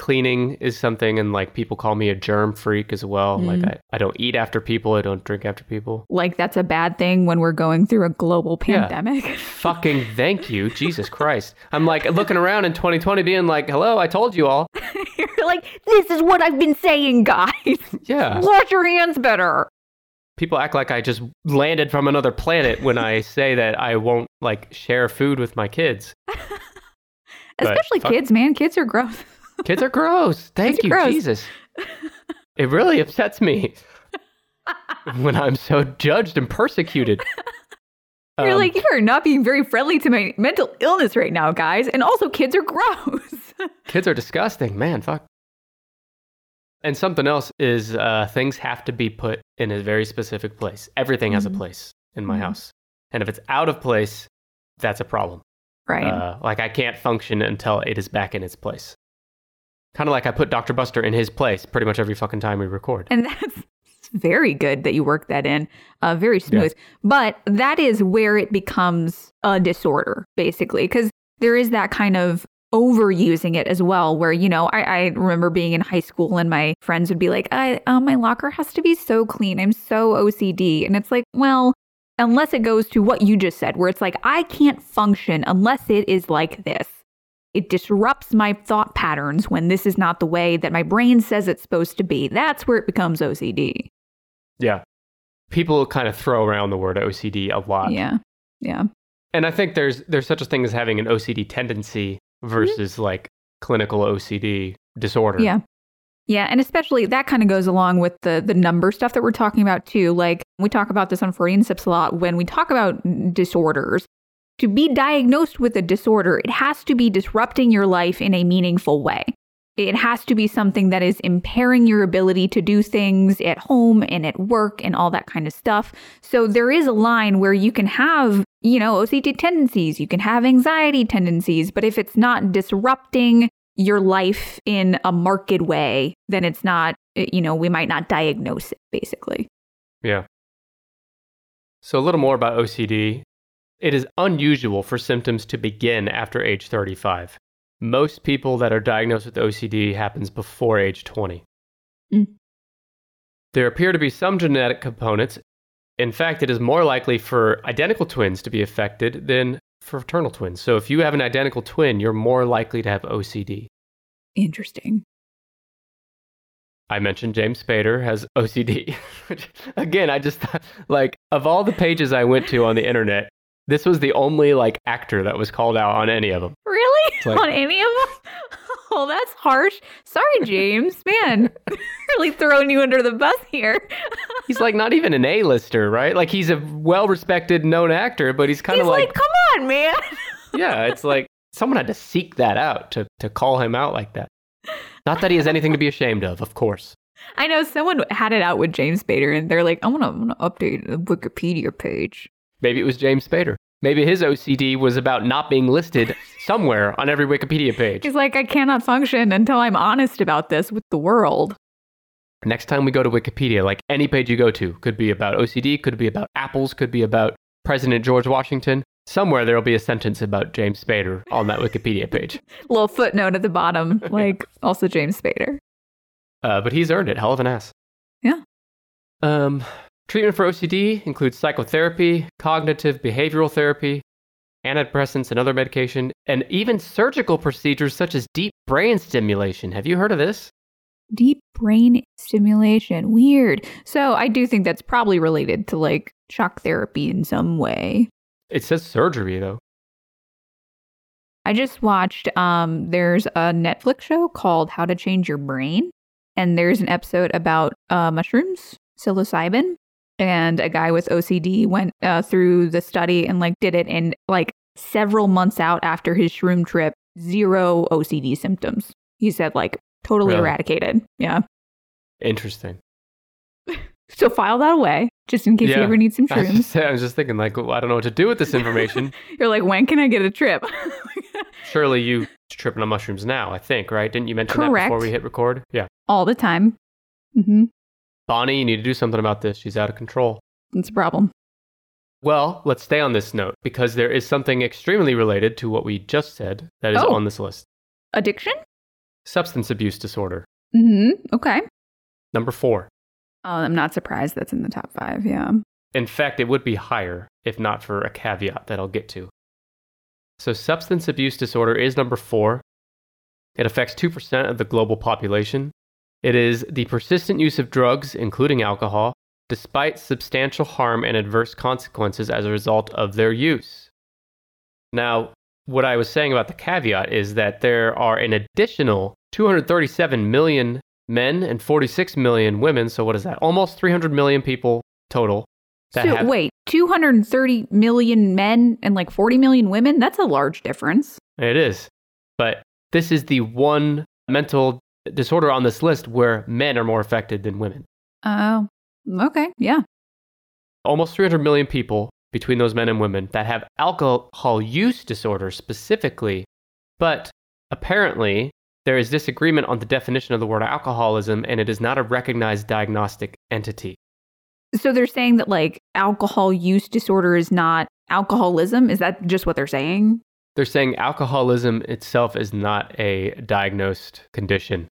cleaning is something, and like people call me a germ freak as well. Like Mm. I, I don't eat after people, I don't drink after people. Like, that's a bad thing when we're going through a global Yeah. pandemic. Fucking thank you, Jesus Christ. I'm like looking around in 2020 being like, hello, I told you all. You're like, this is what I've been saying, guys. Yeah. Wash your hands better. People act like I just landed from another planet when I say that I won't like share food with my kids. But Especially fuck- kids, man. Kids are gross. Kids are gross. Thank Kids you, gross. Jesus. It really upsets me when I'm so judged and persecuted. You're Um, like, you are not being very friendly to my mental illness right now, guys. And also, kids are gross. kids are disgusting, man. Fuck. And something else is uh, things have to be put in a very specific place. Everything has a Mhm. place in my Mhm. house, and if it's out of place, that's a problem. right. Uh, like I can't function until it is back in its place. Kind of like I put Dr. Buster in his place pretty much every fucking time we record. and that's very good that you work that in. Uh, very smooth. But that is where it becomes a disorder, basically, because there is that kind of overusing it as well where you know I, I remember being in high school and my friends would be like I, uh, my locker has to be so clean i'm so ocd and it's like well unless it goes to what you just said where it's like i can't function unless it is like this it disrupts my thought patterns when this is not the way that my brain says it's supposed to be that's where it becomes ocd Yeah. People kind of throw around the word OCD a lot. yeah yeah And I think there's there's such a thing as having an OCD tendency mm-hmm. versus like clinical OCD disorder. Yeah. Yeah, and especially that kind of goes along with the the number stuff that we're talking about too. Like we talk about this on Freudian Sips a lot when we talk about disorders. To be diagnosed with a disorder, it has to be disrupting your life in a meaningful way. It has to be something that is impairing your ability to do things at home and at work and all that kind of stuff. So there is a line where you can have, you know, OCD tendencies, you can have anxiety tendencies, but if it's not disrupting your life in a marked way, then it's not, eh, you know, we might not diagnose it basically. Yeah. So a little more about OCD. It is unusual for symptoms to begin after age 35. Most people that are diagnosed with OCD happens before age 20. Mm. There appear to be some genetic components. In fact, it is more likely for identical twins to be affected than fraternal twins. So if you have an identical twin, you're more likely to have OCD. Interesting. I mentioned James Spader has OCD. Which, Again, I just thought, like, of all the pages I went to on the internet, this was the only like actor that was called out on any of them. Really? like- On any of them? Oh, that's harsh. Sorry, James. Man, really throwing you under the bus here. He's like not even an A-lister, right? Like he's a well-respected, known actor, but he's kind of like, like, come on, man. yeah, it's like someone had to seek that out to to call him out like that. Not that he has anything to be ashamed of, of course. I know someone had it out with James Spader, and they're like, I want to, I want to update the Wikipedia page. Maybe it was James Spader. Maybe his OCD was about not being listed somewhere on every Wikipedia page. He's like, I cannot function until I'm honest about this with the world. Next time we go to Wikipedia, like any page you go to, could be about OCD, could be about apples, could be about President George Washington. Somewhere there'll be a sentence about James Spader on that Wikipedia page. Little footnote at the bottom, like also James Spader. Uh, but he's earned it. Hell of an ass. Yeah. Um, treatment for OCD includes psychotherapy, cognitive behavioral therapy, antidepressants and other medication, and even surgical procedures such as deep brain stimulation. Have you heard of this? Deep brain stimulation. Weird. So I do think that's probably related to like shock therapy in some way. It says surgery, though. I just watched um there's a Netflix show called How to Change Your Brain and there's an episode about uh mushrooms, psilocybin, and a guy with OCD went uh, through the study and like did it in like several months out after his shroom trip, zero OCD symptoms. He said like totally Really? eradicated. Yeah. Interesting. So file that away. just in case Yeah. you ever need some shrooms. I was just thinking, like, well, I don't know what to do with this information. You're like, when can I get a trip? Surely you tripping on mushrooms now, I think, right? Didn't you mention that before we hit record? Yeah. All the time. Mm hmm Bonnie, you need to do something about this. She's out of control. It's a problem. Well, let's stay on this note because there is something extremely related to what we just said that is Oh. on this list Addiction? substance abuse disorder. hmm Okay. Number four. Oh, I'm not surprised that's in the top five. Yeah. In fact, it would be higher if not for a caveat that I'll get to. So, substance abuse disorder is number four. It affects 2% of the global population. It is the persistent use of drugs, including alcohol, despite substantial harm and adverse consequences as a result of their use. Now, what I was saying about the caveat is that there are an additional 237 million men and 46 million women. So, what is that? Almost 300 million people total. That So have, wait, 230 million men and like 40 million women? That's a large difference. It is. But this is the one mental disorder on this list where men are more affected than women. Oh, okay. Yeah. Almost 300 million people between those men and women that have alcohol use disorder specifically. But apparently, there is disagreement on the definition of the word alcoholism, and it is not a recognized diagnostic entity. So they're saying that like alcohol use disorder is not alcoholism. Is that just what they're saying? They're saying alcoholism itself is not a diagnosed condition.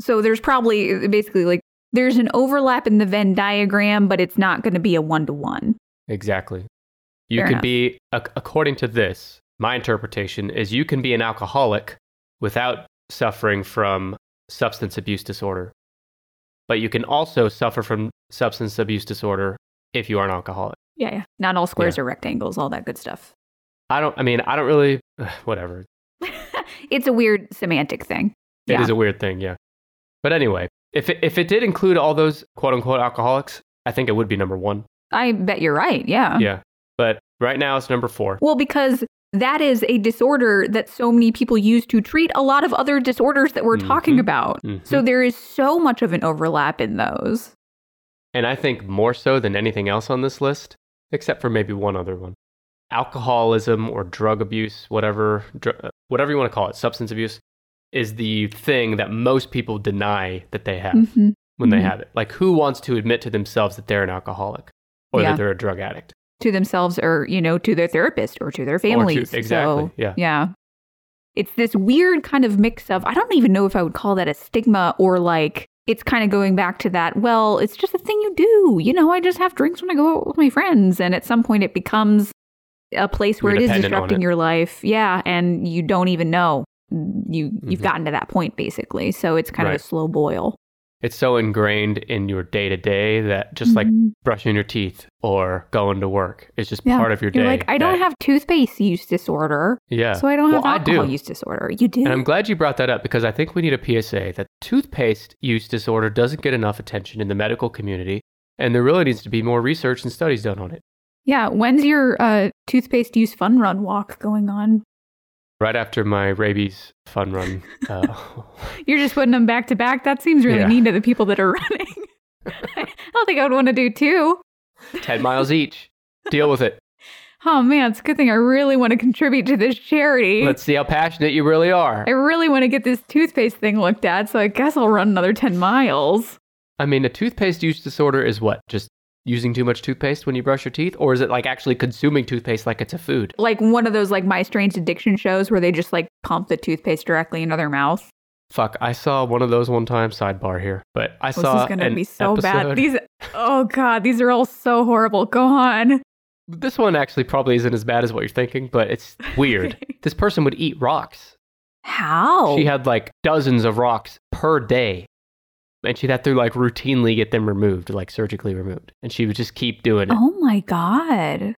So there's probably basically like there's an overlap in the Venn diagram, but it's not going to be a one to one. Exactly. You Fair can enough. be, according to this, my interpretation is you can be an alcoholic without suffering from substance abuse disorder. But you can also suffer from substance abuse disorder if you are an alcoholic. Yeah, yeah. Not all squares are rectangles, all that good stuff. I don't, I mean, I don't really, whatever. it's a weird semantic thing. It is Yeah. a weird thing, yeah. But anyway, if it, if it did include all those quote unquote alcoholics, I think it would be number one. I bet you're right. Yeah. Yeah. But right now it's number four. Well, because that is a disorder that so many people use to treat a lot of other disorders that we're talking Mhm. about. Mhm. So there is so much of an overlap in those. And I think more so than anything else on this list, except for maybe one other one. Alcoholism or drug abuse, whatever, dr- uh, whatever you want to call it, substance abuse, is the thing that most people deny that they have Mhm. when they Mhm. have it. Like, who wants to admit to themselves that they're an alcoholic or Yeah. that they're a drug addict? To themselves or, you know, to their therapist or to their families. exactly, So, yeah. Yeah. It's this weird kind of mix of, I don't even know if I would call that a stigma or like, it's kind of going back to that, well, it's just a thing you do. You know, I just have drinks when I go out with my friends. And at some point it becomes a place where it is disrupting it. your life. Yeah. And you don't even know. You you've Mhm. gotten to that point basically. So it's kind of a slow boil. It's so ingrained in your day to day that just like Mhm. brushing your teeth or going to work is just Yeah. part of your You're day. like, I don't have toothpaste use disorder, yeah. so I don't have Well, I alcohol do. use disorder. You do. And I'm glad you brought that up because I think we need a PSA that toothpaste use disorder doesn't get enough attention in the medical community, and there really needs to be more research and studies done on it. Yeah, when's your uh, toothpaste use fun run walk going on? Right after my rabies fun run, uh, You're just putting them back to back. That seems really Yeah. mean to the people that are running. I don't think I would want to do two. 10 miles each. Deal with it. Oh man, it's a good thing I really want to contribute to this charity. Let's see how passionate you really are. I really want to get this toothpaste thing looked at, so I guess I'll run another 10 miles. I mean, a toothpaste use disorder is what? Just using too much toothpaste when you brush your teeth? Or is it like actually consuming toothpaste like it's a food? Like one of those like My Strange Addiction shows where they just like pump the toothpaste directly into their mouth. Fuck, I saw one of those one time, sidebar here, but I oh, This saw is going to an be so bad. These Oh god, these are all so horrible. Go on. This one actually probably isn't as bad as what you're thinking, but it's weird. this person would eat rocks. How? She had like dozens of rocks per day. And she'd have to like routinely get them removed, like surgically removed. And she would just keep doing it. Oh my god.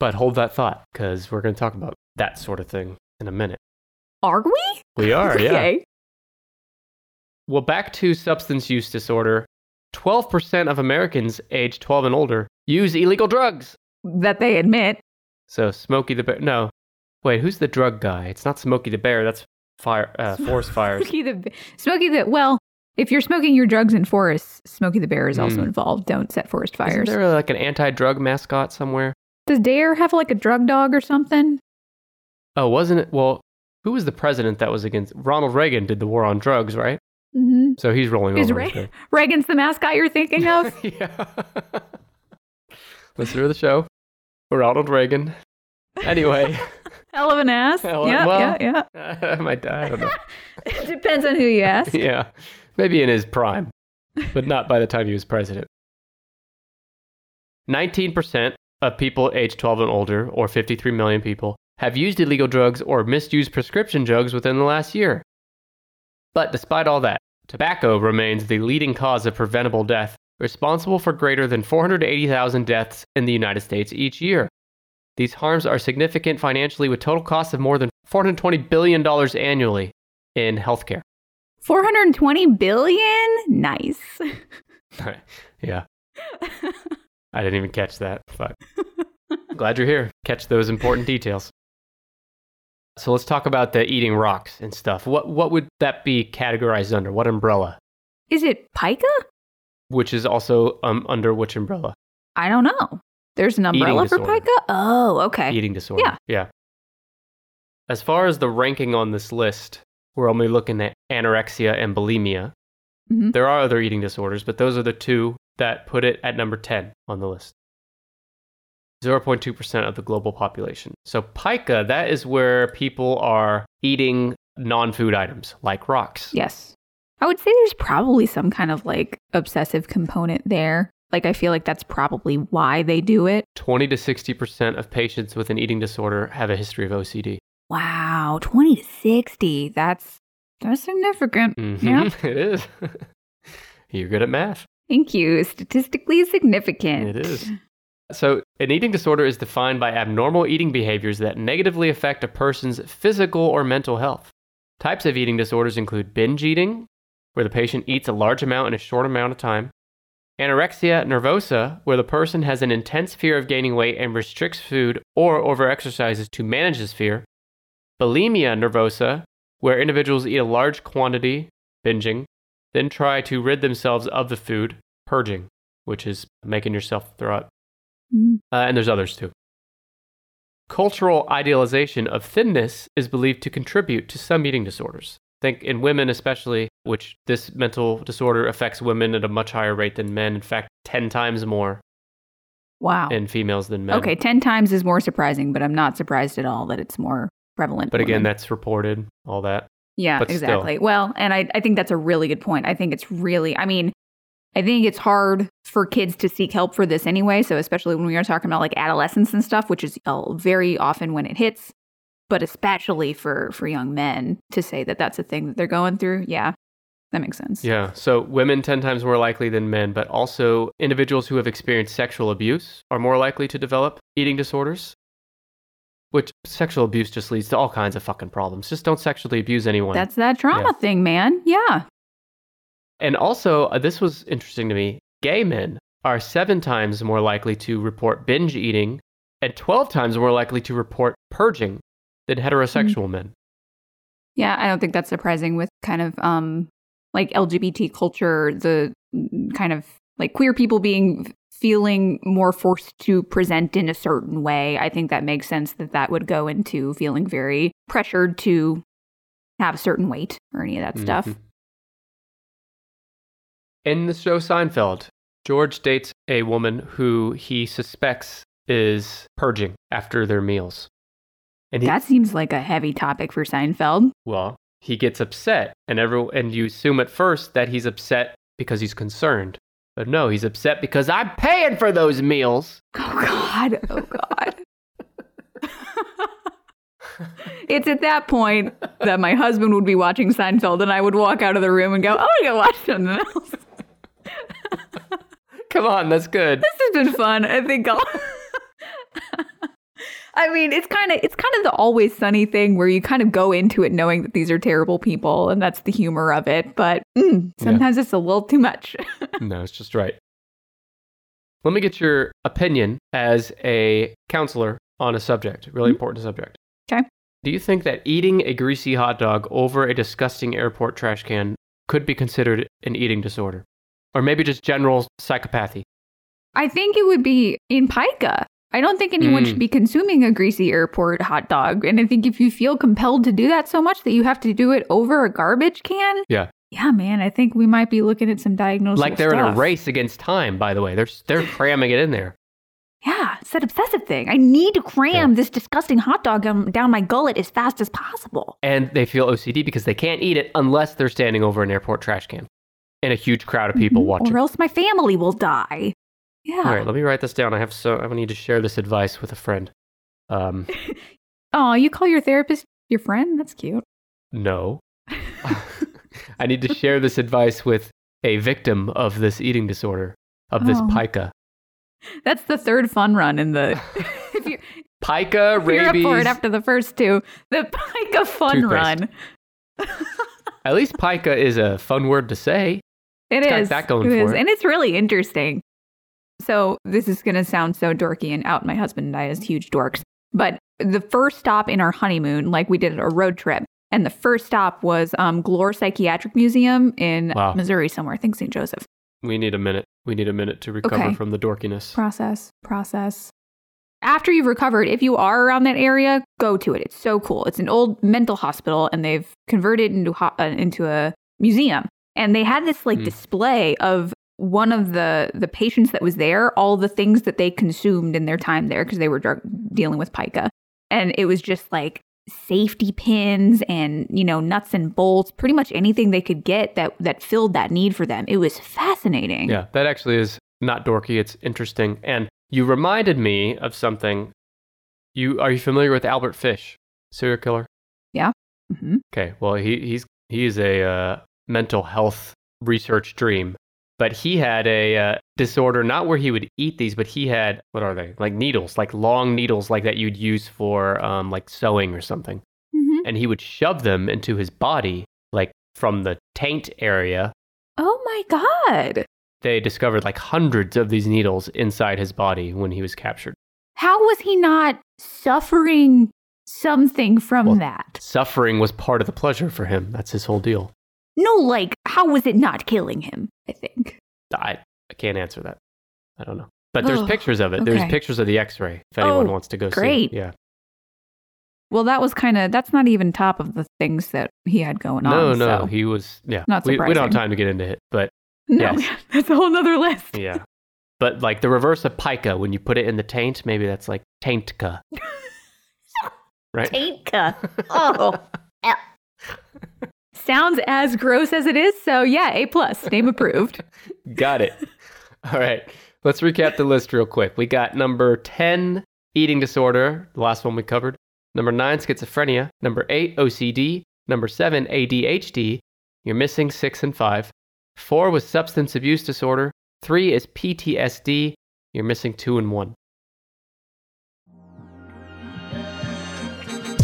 But hold that thought, because we're going to talk about that sort of thing in a minute. Are we? We are, yeah. Well, back to substance use disorder. 12% of Americans aged 12 and older use illegal drugs. That they admit. So Smokey the Bear. No. Wait, who's the drug guy? It's not Smokey the Bear. That's fire, uh, forest fires. Smokey the Smokey the well, If you're smoking your drugs in forests, Smokey the Bear is also Mm. involved. Don't set forest fires. Fires. there like an anti-drug mascot somewhere? Does Dare have like a drug dog or something? Oh, wasn't it? Well, who was the president that was against Ronald Reagan? Did the war on drugs, right? Mm-hmm. So he's rolling Is over. Re- Reagan's the mascot you're thinking of? yeah. Listen to the show. Ronald Reagan. Anyway, Hell of an ass. Hell, yeah, well- yeah, I might I don't know. yeah. Depends on who you ask. yeah, maybe in his prime, but not by the time he was president. 19% of people aged 12 and older, or 53 million people, have used illegal drugs or misused prescription drugs within the last year. But despite all that, tobacco remains the leading cause of preventable death, responsible for greater than 480,000 deaths in the United States each year. These harms are significant financially, with total costs of more than $420 billion annually in healthcare. 420 billion? Nice. yeah. I didn't even catch that, glad you're here. Catch those important details. So let's talk about the eating rocks and stuff. What what would that be categorized under? What umbrella? Is it pica? Which is also um, under which umbrella? I don't know. There's an umbrella for pica? Oh, okay. Eating disorder. Yeah. Yeah. As far as the ranking on this list, we're only looking at anorexia and bulimia. Mhm. There are other eating disorders, but those are the two that put it at number 10 on the list. 0.2% of the global population. So, pica, that is where people are eating non food items like rocks. Yes. I would say there's probably some kind of like obsessive component there. Like, I feel like that's probably why they do it. 20 to 60% of patients with an eating disorder have a history of OCD. Wow, 20 to 60. That's that's significant. Mhm, Yeah. it is. You're good at math. Thank you. Statistically significant. It is. So, an eating disorder is defined by abnormal eating behaviors that negatively affect a person's physical or mental health. Types of eating disorders include binge eating, where the patient eats a large amount in a short amount of time, anorexia nervosa, where the person has an intense fear of gaining weight and restricts food or overexercises to manage this fear, bulimia nervosa, where individuals eat a large quantity, binging, then try to rid themselves of the food, purging, which is making yourself throw up. Mhm. Uh, and there's others too. Cultural idealization of thinness is believed to contribute to some eating disorders. Think in women, especially, which this mental disorder affects women at a much higher rate than men. In fact, 10 times more Wow. in females than men. Okay, 10 times is more surprising, but I'm not surprised at all that it's more prevalent. But again, women. that's reported, all that. Yeah, But still. exactly. Well, and I, I think that's a really good point. I think it's really, I mean, I think it's hard for kids to seek help for this anyway. So, especially when we are talking about like adolescence and stuff, which is uh, very often when it hits, but especially for for young men to say that that's a thing that they're going through. Yeah, that makes sense. Yeah. So women 10 times more likely than men, but also individuals who have experienced sexual abuse are more likely to develop eating disorders. Which sexual abuse just leads to all kinds of fucking problems. Just don't sexually abuse anyone. That's that trauma Yeah. thing, man. Yeah. and also, uh, this was interesting to me. Gay men are seven times more likely to report binge eating and 12 times more likely to report purging than heterosexual men. Yeah, I don't think that's surprising with kind of um like LGBT culture, the mm, kind of like queer people being feeling more forced to present in a certain way. I think that makes sense that that would go into feeling very pressured to have a certain weight or any of that stuff. Mhm. In the show Seinfeld, George dates a woman who he suspects is purging after their meals. And he, That seems like a heavy topic for Seinfeld. well, he gets upset, and every, and you assume at first that he's upset because he's concerned. But no, he's upset because I'm paying for those meals. Oh God! Oh God! it's at that point that my husband would be watching Seinfeld, and I would walk out of the room and go, "Oh, I gotta go watch something else." Come on, that's good. this has been fun. I think I'll. I mean, it's kind of it's kind of the always sunny thing where you kind of go into it knowing that these are terrible people, and that's the humor of it. But mm, Yeah. sometimes it's a little too much. No, it's just right. Let me get your opinion as a counselor on a subject, really Mhm. important subject. Okay. Do you think that eating a greasy hot dog over a disgusting airport trash can could be considered an eating disorder, or maybe just general psychopathy. I think it would be in pica. I don't think anyone Mm. should be consuming a greasy airport hot dog. And I think if you feel compelled to do that so much that you have to do it over a garbage can, Yeah. yeah, man, I think we might be looking at some diagnosis. like they're in a race against time. By the way, they're they're cramming it in there. Yeah, it's that obsessive thing. I need to cram this disgusting hot dog down, my gullet as fast as possible. and they feel OCD because they can't eat it unless they're standing over an airport trash can in a huge crowd of people Mhm, watching. Or else my family will die. Yeah. All right, let me write this down. I have so I need to share this advice with a friend. Um, Oh, you call your therapist your friend? That's cute. no, I need to share this advice with a victim of this eating disorder of this Oh. pica. That's the third fun run in the. if you're, Pica, if you're rabies. for it after the first two, the Pica fun Toothpaste. run. At least pica is a fun word to say. It It's got is. that going It for is. it. And it's really interesting. So this is going to sound so dorky and out my husband and I as huge dorks. But the first stop in our honeymoon, like we did a road trip, and the first stop was um, Glore Psychiatric Museum in Wow. Missouri somewhere. I think St. Joseph. We need a minute. We need a minute to recover Okay. from the dorkiness. Process, process. After you've recovered, if you are around that area, go to it. It's so cool. It's an old mental hospital, and they've converted into ho- uh, into a museum. And they had this like Hmm. display of one of the the patients that was there, all the things that they consumed in their time there because they were drug- dealing with pica, and it was just like safety pins and you know nuts and bolts, pretty much anything they could get that that filled that need for them. It was fascinating. Yeah, that actually is not dorky. It's interesting. And you reminded me of something. You are you familiar with Albert Fish, serial killer? Yeah hmm Okay, well he he's he is a uh, mental health research dream, but he had a uh, disorder not where he would eat these, but he had what are they like needles, like long needles, like that you'd use for um, like sewing or something, hmm and he would shove them into his body, like from the taint area. Oh my god. They discovered like hundreds of these needles inside his body when he was captured. How was he not suffering something from Well, that? Suffering was part of the pleasure for him. That's his whole deal. No, like, how was it not killing him? I think. I, I can't answer that. I don't know. But there's Oh, pictures of it. There's pictures of the X-ray if anyone Oh, wants to go great. see. Great. Yeah. Well, that was kind of, that's not even top of the things that he had going No, on. no, so- he was. Yeah. Not we, we don't have time to get into it, but no, yes. that's a whole nother list. yeah. but like the reverse of pica, when you put it in the taint, maybe that's like taintka. right. Taintka. Oh. Sounds as gross as it is. So, yeah, A plus, name approved. Got it. All right. Let's recap the list real quick. We got number 10, eating disorder, the last one we covered. Number 9, schizophrenia. Number 8, OCD. Number 7, ADHD. You're missing 6 and 5. 4 was substance abuse disorder. 3 is PTSD. You're missing 2 and 1.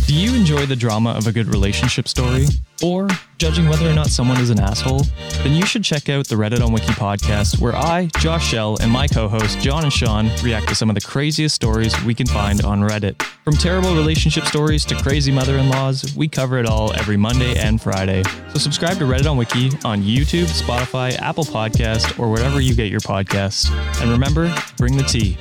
Do you enjoy the drama of a good relationship story? Or judging whether or not someone is an asshole? Then you should check out the Reddit on Wiki podcast, where I, Josh Shell, and my co host, John and Sean, react to some of the craziest stories we can find on Reddit. From terrible relationship stories to crazy mother in laws, we cover it all every Monday and Friday. So subscribe to Reddit on Wiki on YouTube, Spotify, Apple Podcast, or wherever you get your podcasts. And remember, bring the tea.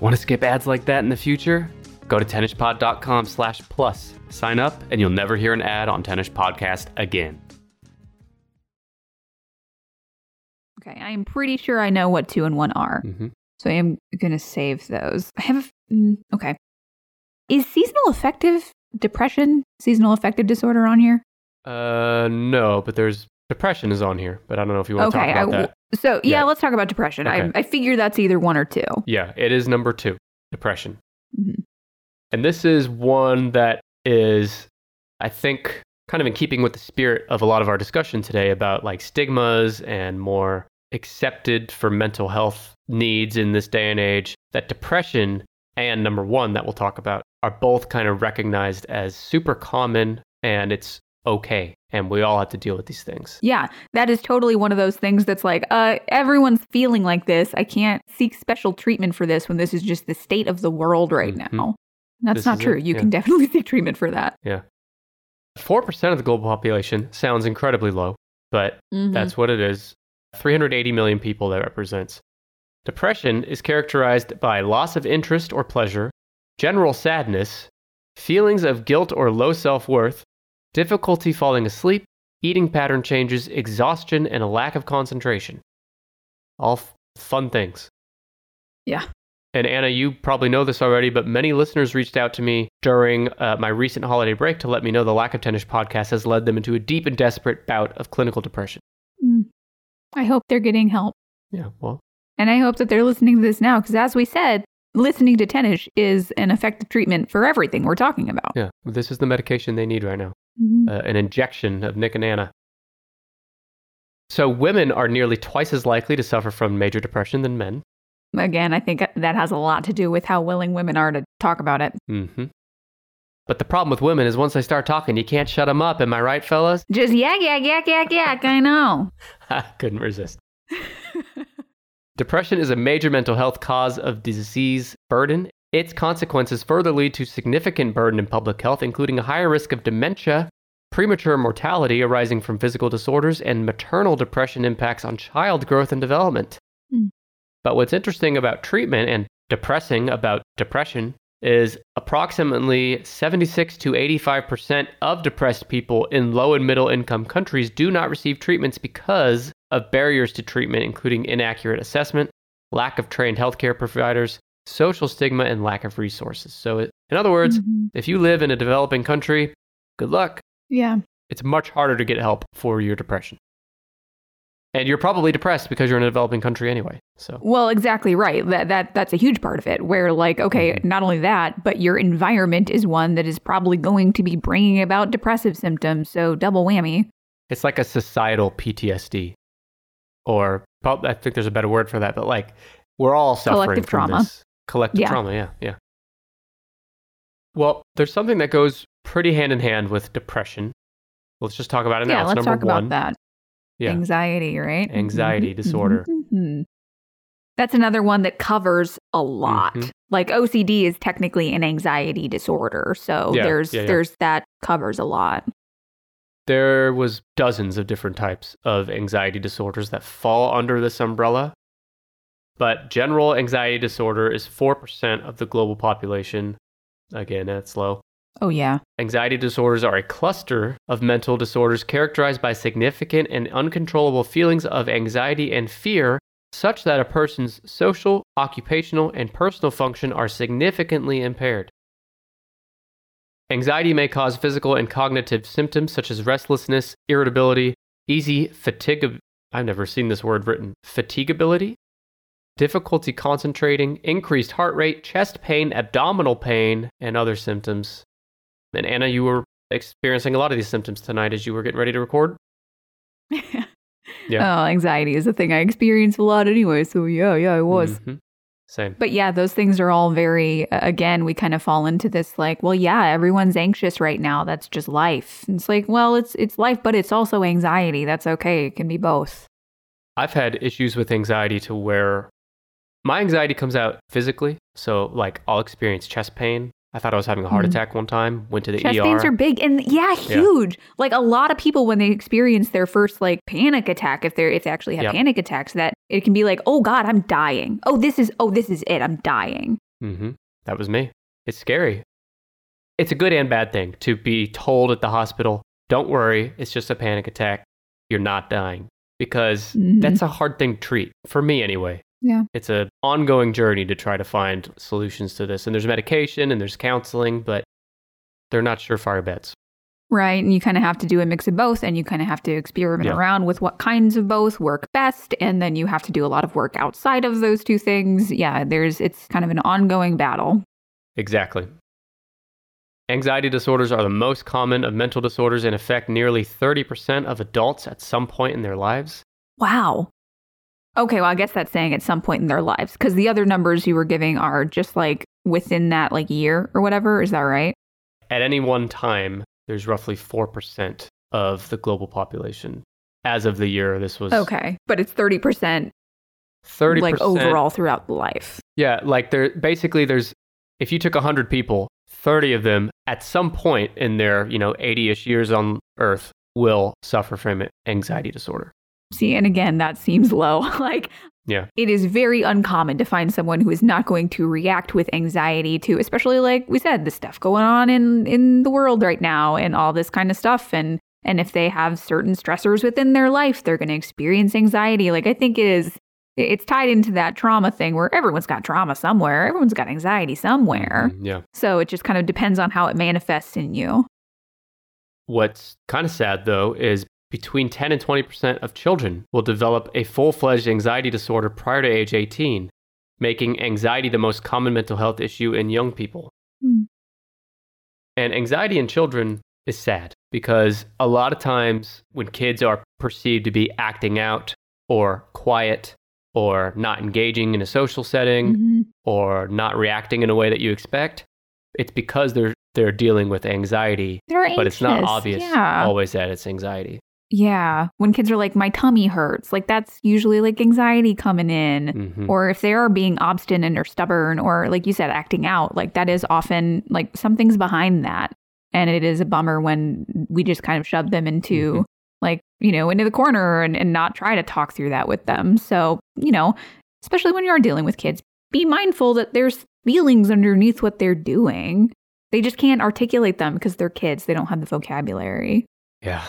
Want to skip ads like that in the future? Go to tennispod.com slash plus. Sign up and you'll never hear an ad on Tenish Podcast again. Okay, I am pretty sure I know what two and one are. hmm So I am going to save those. I have, mm, okay. Is seasonal affective depression, seasonal affective disorder on here? Uh, no, but there's depression is on here, but I don't know if you want to okay. talk about I, that. So yeah, let's talk about depression. Okay. I, I figure that's either one or two. Yeah, it is number two, depression. Mhm. And this is one that is, I think, kind of in keeping with the spirit of a lot of our discussion today about like stigmas and more accepted for mental health needs in this day and age. That depression and number one that we'll talk about are both kind of recognized as super common and it's okay. And we all have to deal with these things. Yeah, that is totally one of those things that's like, uh, everyone's feeling like this. I can't seek special treatment for this when this is just the state of the world right Mhm. now. That's This not true. it, You yeah. can definitely seek treatment for that. Yeah. 4% of the global population sounds incredibly low, but Mhm. That's what it is. 380 million people that represents. Depression is characterized by loss of interest or pleasure, general sadness, feelings of guilt or low self worth, difficulty falling asleep, eating pattern changes, exhaustion, and a lack of concentration. All f- fun things. Yeah. And Anna, you probably know this already, but many listeners reached out to me during uh, my recent holiday break to let me know the Lack of Tenish podcast has led them into a deep and desperate bout of clinical depression. Mm. I hope they're getting help. Yeah, well, And I hope that they're listening to this now because, as we said, listening to Tenish is an effective treatment for everything we're talking about. Yeah, this is the medication they need right now Mhm. uh, an injection of Nick and Anna. So, women are nearly twice as likely to suffer from major depression than men. Again, I think that has a lot to do with how willing women are to talk about it. Mm-hmm. But the problem with women is once they start talking, you can't shut them up. Am I right, fellas? Just yak, yak, yak, yak, yak. I know. I Couldn't resist. Depression is a major mental health cause of disease burden. Its consequences further lead to significant burden in public health, including a higher risk of dementia, premature mortality arising from physical disorders, and maternal depression impacts on child growth and development. Hmm. But what's interesting about treatment and depressing about depression is approximately 76 to 85% of depressed people in low and middle income countries do not receive treatments because of barriers to treatment, including inaccurate assessment, lack of trained healthcare providers, social stigma, and lack of resources. So, it- in other words, Mhm. if you live in a developing country, good luck. Yeah. It's much harder to get help for your depression. And you're probably depressed because you're in a developing country anyway. So, Well, exactly right. That that that's a huge part of it. Where like, okay, Mhm. not only that, but your environment is one that is probably going to be bringing about depressive symptoms. So double whammy. it's like a societal PTSD. Or I think there's a better word for that, but like we're all suffering Collective from trauma. this collective Yeah. trauma. Yeah, yeah. Well, there's something that goes pretty hand in hand with depression. Let's just talk about it now. yeah, it's let's talk one. about that. Yeah. Anxiety, right? Anxiety Mhm, disorder. mhm. That's another one that covers a lot. Mhm. Like OCD is technically an anxiety disorder. So Yeah, there's yeah. there's that covers a lot. There was dozens of different types of anxiety disorders that fall under this umbrella. But general anxiety disorder is 4% of the global population. Again, that's low. Oh yeah. Anxiety disorders are a cluster of mental disorders characterized by significant and uncontrollable feelings of anxiety and fear, such that a person's social, occupational, and personal function are significantly impaired. Anxiety may cause physical and cognitive symptoms such as restlessness, irritability, easy fatigue. I've never seen this word written. Fatigability, difficulty concentrating, increased heart rate, chest pain, abdominal pain, and other symptoms. And Anna, you were experiencing a lot of these symptoms tonight as you were getting ready to record. Yeah. Oh, anxiety is a thing I experience a lot anyway. So yeah, yeah, I was. Mhm. Same. But yeah, those things are all very, again, we kind of fall into this like, well, yeah, everyone's anxious right now. That's just life. And it's like, well, it's it's life, but it's also anxiety. That's okay. It can be both. I've had issues with anxiety to where my anxiety comes out physically. So, like, I'll experience chest pain. I thought I was having a heart Mhm. attack one time, went to the Chest ER. pains are big and yeah, huge. Like a lot of people when they experience their first like panic attack, if they're if they actually have Yep. panic attacks, that it can be like, oh God, I'm dying. Oh, this is oh, this is it. I'm dying. Mm-hmm. That was me. It's scary. It's a good and bad thing to be told at the hospital, don't worry, it's just a panic attack. You're not dying. Because Mhm. that's a hard thing to treat, for me anyway. Yeah. It's an ongoing journey to try to find solutions to this. And there's medication and there's counseling, but they're not surefire bets. Right. And you kind of have to do a mix of both and you kind of have to experiment Yeah. around with what kinds of both work best. And then you have to do a lot of work outside of those two things. Yeah, there's it's kind of an ongoing battle. Exactly. Anxiety disorders are the most common of mental disorders and affect nearly 30% of adults at some point in their lives. Wow. Okay, well, I guess that's saying at some point in their lives because the other numbers you were giving are just like within that like year or whatever. Is that right? At any one time, there's roughly 4% of the global population as of the year. This was Okay. But it's 30% 30% like overall throughout life. Yeah, like there basically there's if you took 100 people, 30 of them at some point in their, you know, 80ish years on earth will suffer from anxiety disorder. See, and again, that seems low. like, Yeah. it is very uncommon to find someone who is not going to react with anxiety to, especially like we said, the stuff going on in in the world right now and all this kind of stuff. And and if they have certain stressors within their life, they're going to experience anxiety. Like, I think it is. It's tied into that trauma thing where everyone's got trauma somewhere. Everyone's got anxiety somewhere. Mm, Yeah. So it just kind of depends on how it manifests in you. What's kind of sad though is between 10 and 20% of children will develop a full-fledged anxiety disorder prior to age 18, making anxiety the most common mental health issue in young people. Hmm. And anxiety in children is sad because a lot of times when kids are perceived to be acting out or quiet or not engaging in a social setting Mhm. or not reacting in a way that you expect, it's because they're they're dealing with anxiety, but it's not obvious Yeah. always that it's anxiety. Yeah. When kids are like, my tummy hurts, like that's usually like anxiety coming in. Mhm. Or if they are being obstinate or stubborn, or like you said, acting out, like that is often like something's behind that. And it is a bummer when we just kind of shove them into Mhm. like, you know, into the corner and, and not try to talk through that with them. So, you know, especially when you are dealing with kids, be mindful that there's feelings underneath what they're doing. They just can't articulate them because they're kids. They don't have the vocabulary. Yeah.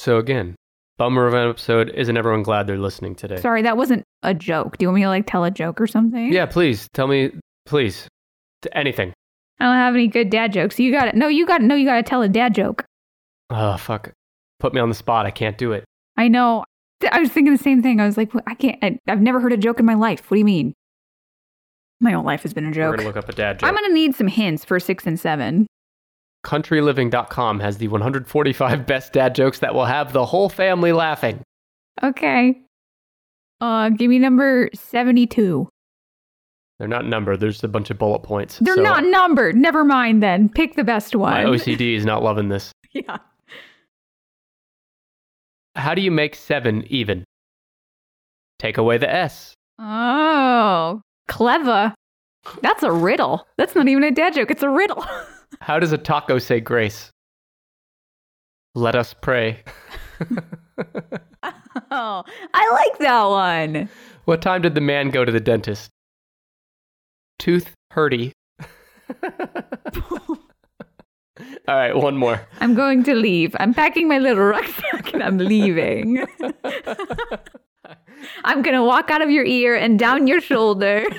So again, bummer of an episode. Isn't everyone glad they're listening today? Sorry, that wasn't a joke. Do you want me to like tell a joke or something? Yeah, please tell me, please, anything. I don't have any good dad jokes. You got it. No, you got it. No, you got to tell a dad joke. Oh fuck, put me on the spot. I can't do it. I know. I was thinking the same thing. I was like, I can't. I, I've never heard a joke in my life. What do you mean? My whole life has been a joke. We're gonna look up a dad joke. I'm gonna need some hints for six and seven. CountryLiving.com has the 145 best dad jokes that will have the whole family laughing. Okay. Uh, give me number seventy-two. They're not numbered. There's a bunch of bullet points. They're So not numbered. Never mind. Then pick the best one. My OCD is not loving this. yeah. How do you make seven even? Take away the S. Oh, clever. That's a riddle. That's not even a dad joke. It's a riddle. How does a taco say grace? Let us pray. oh, I like that one. what time did the man go to the dentist? Tooth hurty. All right, one more. I'm going to leave. I'm packing my little rucksack and I'm leaving. I'm going to walk out of your ear and down your shoulders.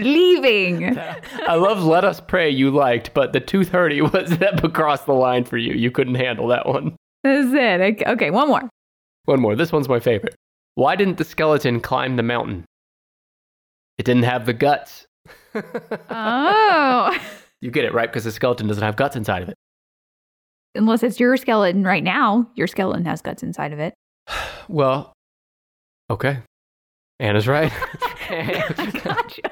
Leaving. I love Let Us Pray you liked, but the tooth hurty was that across the line for you. You couldn't handle that one. That's it. Okay, Okay, one more. One more. This one's my favorite. Why didn't the skeleton climb the mountain? It didn't have the guts. Oh. You get it, right? Because the skeleton doesn't have guts inside of it. Unless it's your skeleton right now, your skeleton has guts inside of it. Well, okay. Anna's right. gotcha.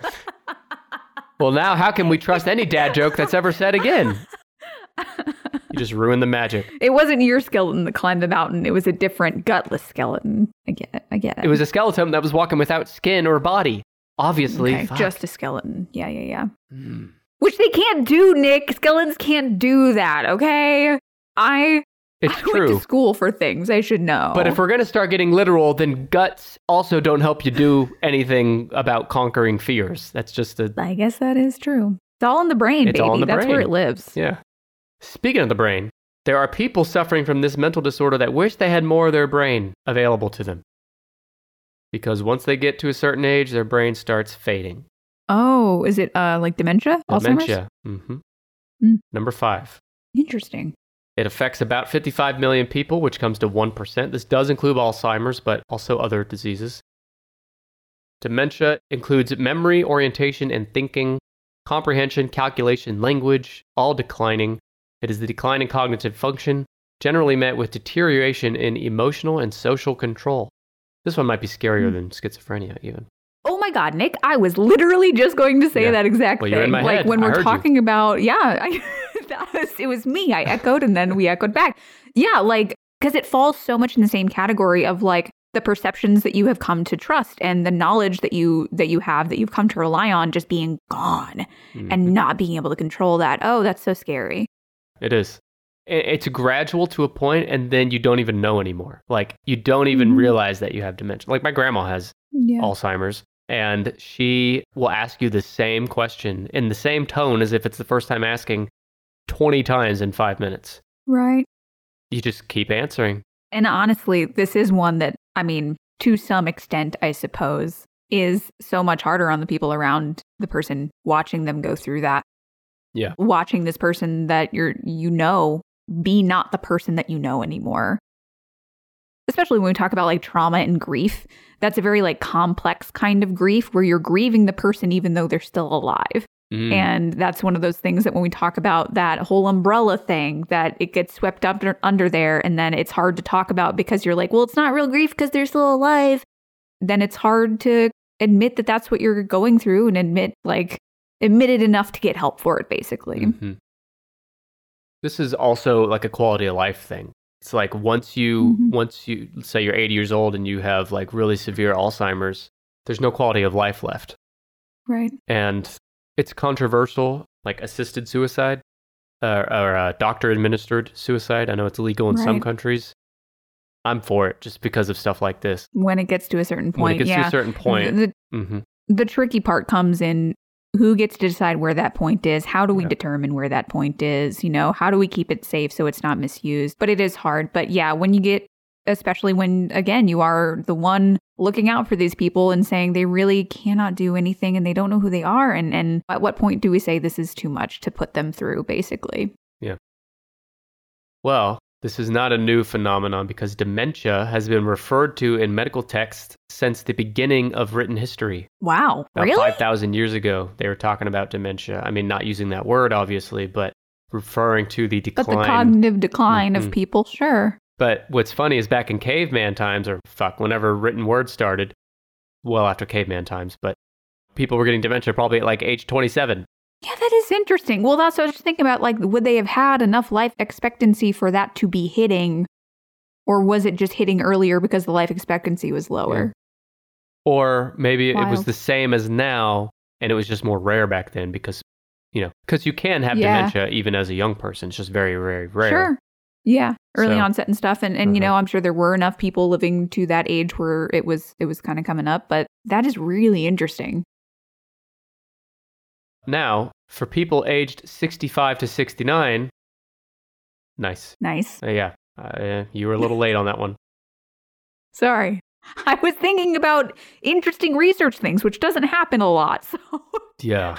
well, now how can we trust any dad joke that's ever said again? You just ruined the magic. it wasn't your skeleton that climbed the mountain. It was a different gutless skeleton. I get it. I get it. It was a skeleton that was walking without skin or body. Obviously. Okay, just a skeleton. Yeah, yeah, yeah. Hmm. Which they can't do, Nick. Skeletons can't do that, okay? I, It's I went true. to school for things I should know. But if we're going to start getting literal, then guts also don't help you do anything about conquering fears. That's just a. I guess that is true. It's all in the brain, It's baby. all in the That's where it lives. Yeah. Speaking of the brain, there are people suffering from this mental disorder that wish they had more of their brain available to them. Because once they get to a certain age, their brain starts fading. Oh, is it uh like dementia? Alzheimer's? Dementia. hmm Mm. Number five. Interesting. It affects about 55 million people, which comes to 1%. This does include Alzheimer's, but also other diseases. Dementia includes memory, orientation, and thinking, comprehension, calculation, language, all declining. It is the decline in cognitive function, generally met with deterioration in emotional and social control. This one might be scarier Hmm. than schizophrenia, even. Oh my God, Nick! I was literally just going to say Yeah. that exact Well, thing. you're in my like head. when I we're heard you. talking about, yeah, I, it was me. I echoed and then we echoed back. Yeah, like because it falls so much in the same category of like the perceptions that you have come to trust and the knowledge that you that you have that you've come to rely on just being gone Mhm. and not being able to control that. Oh, that's so scary. It is. It's gradual to a point, and then you don't even know anymore. Like, you don't even Mhm. realize that you have dementia. Like, my grandma has Yeah. Alzheimer's, and she will ask you the same question in the same tone as if it's the first time asking 20 times in five minutes. Right. You just keep answering. And honestly, this is one that, I mean, to some extent, I suppose, is so much harder on the people around the person watching them go through that. Yeah. Watching this person that you're, you know, be not the person that you know anymore. Especially when we talk about like trauma and grief, that's a very like complex kind of grief where you're grieving the person even though they're still alive. Mm. And that's one of those things that when we talk about that whole umbrella thing, that it gets swept up under, under there, and then it's hard to talk about because you're like, well, it's not real grief because they're still alive. Then it's hard to admit that that's what you're going through and admit, like, admit it enough to get help for it, basically. Mhm. This is also like a quality of life thing. It's like once you Mhm. once you say you're 80 years old and you have like really severe Alzheimer's, there's no quality of life left. Right. And it's controversial, like assisted suicide uh, or uh, doctor administered suicide. I know it's illegal in some countries. I'm for it just because of stuff like this. When it gets to a certain point. when it gets yeah. to a certain point, The, hmm the tricky part comes in who gets to decide where that point is how do we Yeah. determine where that point is you know how do we keep it safe so it's not misused but it is hard but yeah when you get especially when again you are the one looking out for these people and saying they really cannot do anything and they don't know who they are and and at what point do we say this is too much to put them through basically Yeah. Well, this is not a new phenomenon because dementia has been referred to in medical texts since the beginning of written history. wow About really 5,000 years ago, they were talking about dementia. I mean, not using that word, obviously, but referring to the decline. but the cognitive decline Mhm. of people sure But what's funny is back in caveman times, or fuck, whenever written words started, well after caveman times, but people were getting dementia probably at like age 27. Yeah, that is interesting. Well, that's what I was just thinking about. Like, would they have had enough life expectancy for that to be hitting? Or was it just hitting earlier because the life expectancy was lower? Or maybe it was the same as now, and it was just more rare back then because, you know, because you can have Yeah. dementia even as a young person. It's just very, very rare. Sure. Yeah, early So- onset and stuff. And and you Uh-huh. know, I'm sure there were enough people living to that age where it was it was kind of coming up, but that is really interesting. Now, for people aged 65 to 69, nice. Nice. Uh, yeah, uh, you were a little late on that one. Sorry. I was thinking about interesting research things, which doesn't happen a lot. So Yeah.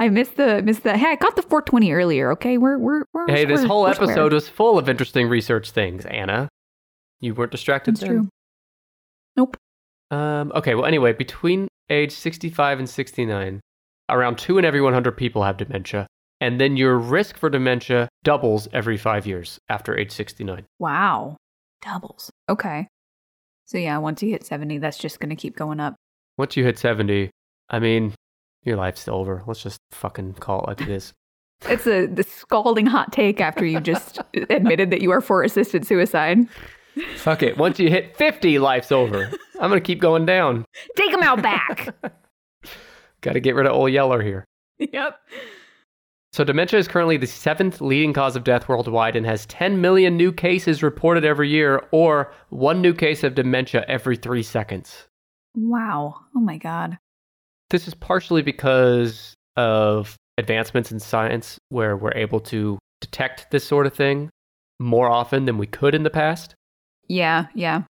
I missed the missed the. Hey, I got the 420 earlier. Okay, we're we're, we're Hey, this we're- whole we're square. episode was full of interesting research things, Anna. You weren't distracted That's then? true. Nope. Um, okay, well, anyway, between age 65 and 69, around 2 in every 100 people have dementia. And then your risk for dementia doubles every five years after age 69. Wow. Doubles. Okay. So yeah, once you hit 70, that's just going to keep going up. Once you hit 70, I mean, your life's over. Let's just fucking call it like it is. It's a the scalding hot take after you just admitted that you are for assisted suicide. Fuck it. Once you hit 50, life's over. I'm going to keep going down. Take them out back. Got to get rid of old Yeller here. yep. So, dementia is currently the seventh leading cause of death worldwide and has 10 million new cases reported every year, or one new case of dementia every three seconds. Wow. Oh my god. This is partially because of advancements in science where we're able to detect this sort of thing more often than we could in the past. Yeah, yeah.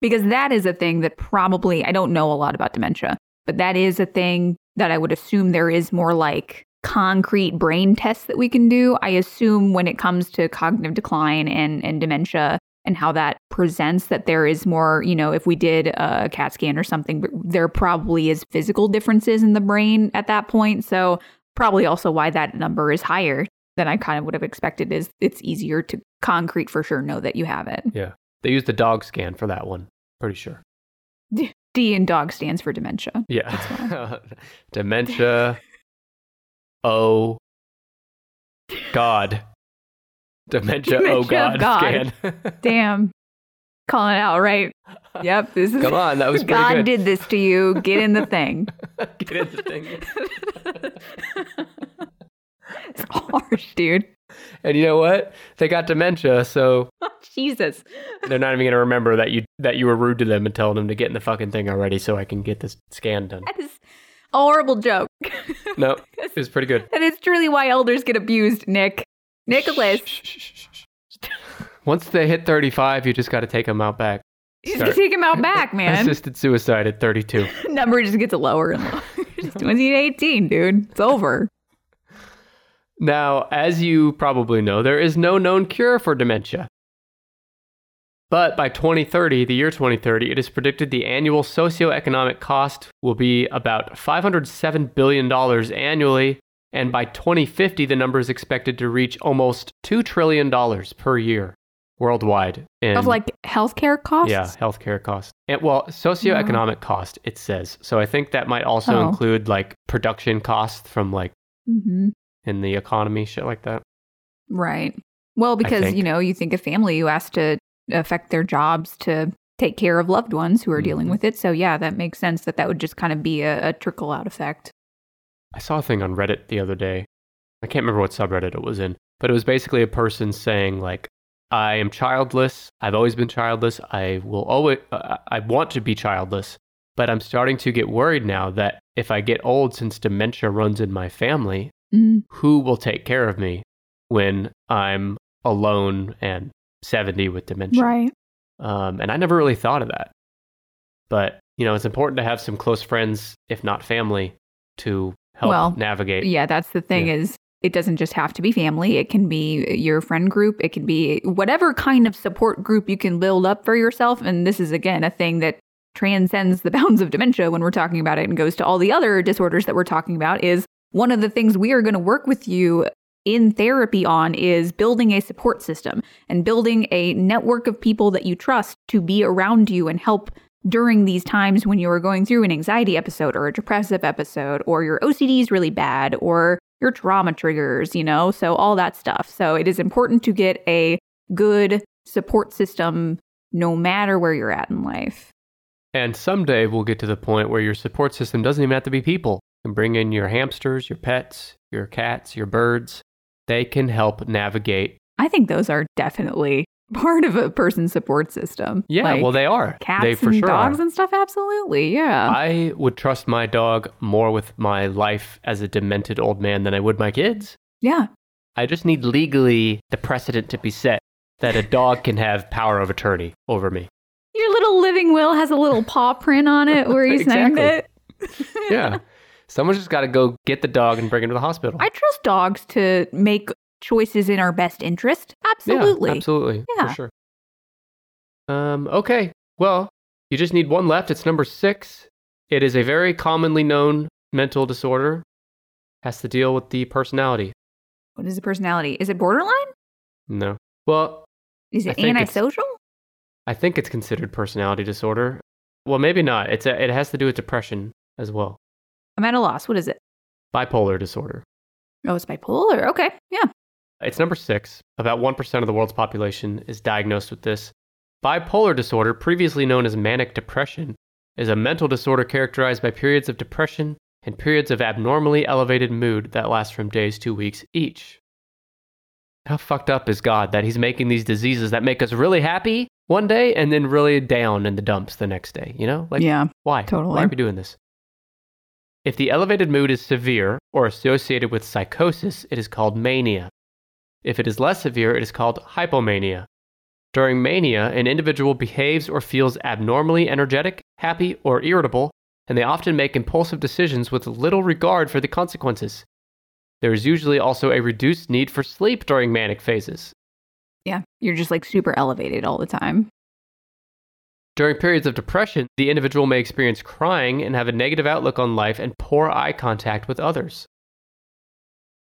Because that is a thing that probably I don't know a lot about dementia, but that is a thing that I would assume there is more like concrete brain tests that we can do. I assume when it comes to cognitive decline and and dementia and how that presents that there is more, you know, if we did a CAT scan or something, there probably is physical differences in the brain at that point. So probably also why that number is higher than I kind of would have expected is it's easier to concrete for sure know that you have it. Yeah. They used the dog scan for that one, pretty sure. D in dog stands for dementia. Yeah. dementia. O. God. Dementia, oh Dementia of God, God. scan. Damn. Calling it out, right? Yep. This is Come on, that was God good. did this to you. Get in the thing. Get in the thing. it's harsh, dude. And you know what? They got dementia, so oh, Jesus. they're not even gonna remember that you that you were rude to them and telling them to get in the fucking thing already, so I can get this scan done. That is a horrible joke. No, it was pretty good. That is truly why elders get abused, Nick. Nicholas. Once they hit 35, you just got to take them out back. You just take them out back, man. Assisted suicide at 32. Number just gets lower and lower. just 2018, dude. It's over. Now, as you probably know, there is no known cure for dementia. But by 2030, the year 2030, it is predicted the annual socioeconomic cost will be about $507 billion annually. And by 2050, the number is expected to reach almost $2 trillion per year worldwide. In, Of like healthcare costs? yeah, healthcare cost. And well, socioeconomic cost, it says. So I think that might also Oh. include like production costs from like hmm in the economy, shit like that. Right. Well, because, you know, you think a family who has to affect their jobs to take care of loved ones who are dealing Mhm. with it. So, yeah, that makes sense that that would just kind of be a, a trickle out effect. I saw a thing on Reddit the other day. I can't remember what subreddit it was in, but it was basically a person saying like, "I am childless. I've always been childless. I will always. Uh, I want to be childless, but I'm starting to get worried now that if I get old, since dementia runs in my family, Mm. who will take care of me when I'm alone and 70 with dementia?" Right. Um, and I never really thought of that. But, you know, it's important to have some close friends, if not family, to help Well, navigate. Yeah, that's the thing Yeah. is it doesn't just have to be family. It can be your friend group. It can be whatever kind of support group you can build up for yourself. And this is again a thing that transcends the bounds of dementia when we're talking about it and goes to all the other disorders that we're talking about is one of the things we are going to work with you in therapy on is building a support system and building a network of people that you trust to be around you and help during these times when you are going through an anxiety episode or a depressive episode or your OCD is really bad or your trauma triggers, you know, so all that stuff. So it is important to get a good support system no matter where you're at in life. And someday we'll get to the point where your support system doesn't even have to be people. You can bring in your hamsters, your pets, your cats, your birds. They can help navigate. I think those are definitely part of a person's support system. Yeah, Like, well, they are. cats they for and sure dogs are. and stuff. Absolutely, yeah. I would trust my dog more with my life as a demented old man than I would my kids. yeah, I just need legally the precedent to be set that a dog can have power of attorney over me. your little living will has a little paw print on it where you signed it. Yeah. Someone's just got to go get the dog and bring him to the hospital. I trust dogs to make choices in our best interest. Absolutely. Yeah, absolutely. Yeah. For sure. Um, okay. Well, you just need one left. It's number six. It is a very commonly known mental disorder. Has to deal with the personality. What is the personality? Is it borderline? No. Well, Is it it's- antisocial? I think it's considered personality disorder. Well, maybe not. It's a, it has to do with depression as well. I'm at a loss. What is it? Bipolar disorder. Oh, it's bipolar. Okay. Yeah. It's number six. About 1% of the world's population is diagnosed with this. Bipolar disorder, previously known as manic depression, is a mental disorder characterized by periods of depression and periods of abnormally elevated mood that last from days to weeks each. How fucked up is God that He's making these diseases that make us really happy one day and then really down in the dumps the next day? You know? Like, yeah. why? totally. Why are we doing this? If the elevated mood is severe or associated with psychosis, it is called mania. If it is less severe, it is called hypomania. During mania, an individual behaves or feels abnormally energetic, happy, or irritable, and they often make impulsive decisions with little regard for the consequences. There is usually also a reduced need for sleep during manic phases. Yeah. You're just like super elevated all the time. During periods of depression, the individual may experience crying and have a negative outlook on life and poor eye contact with others.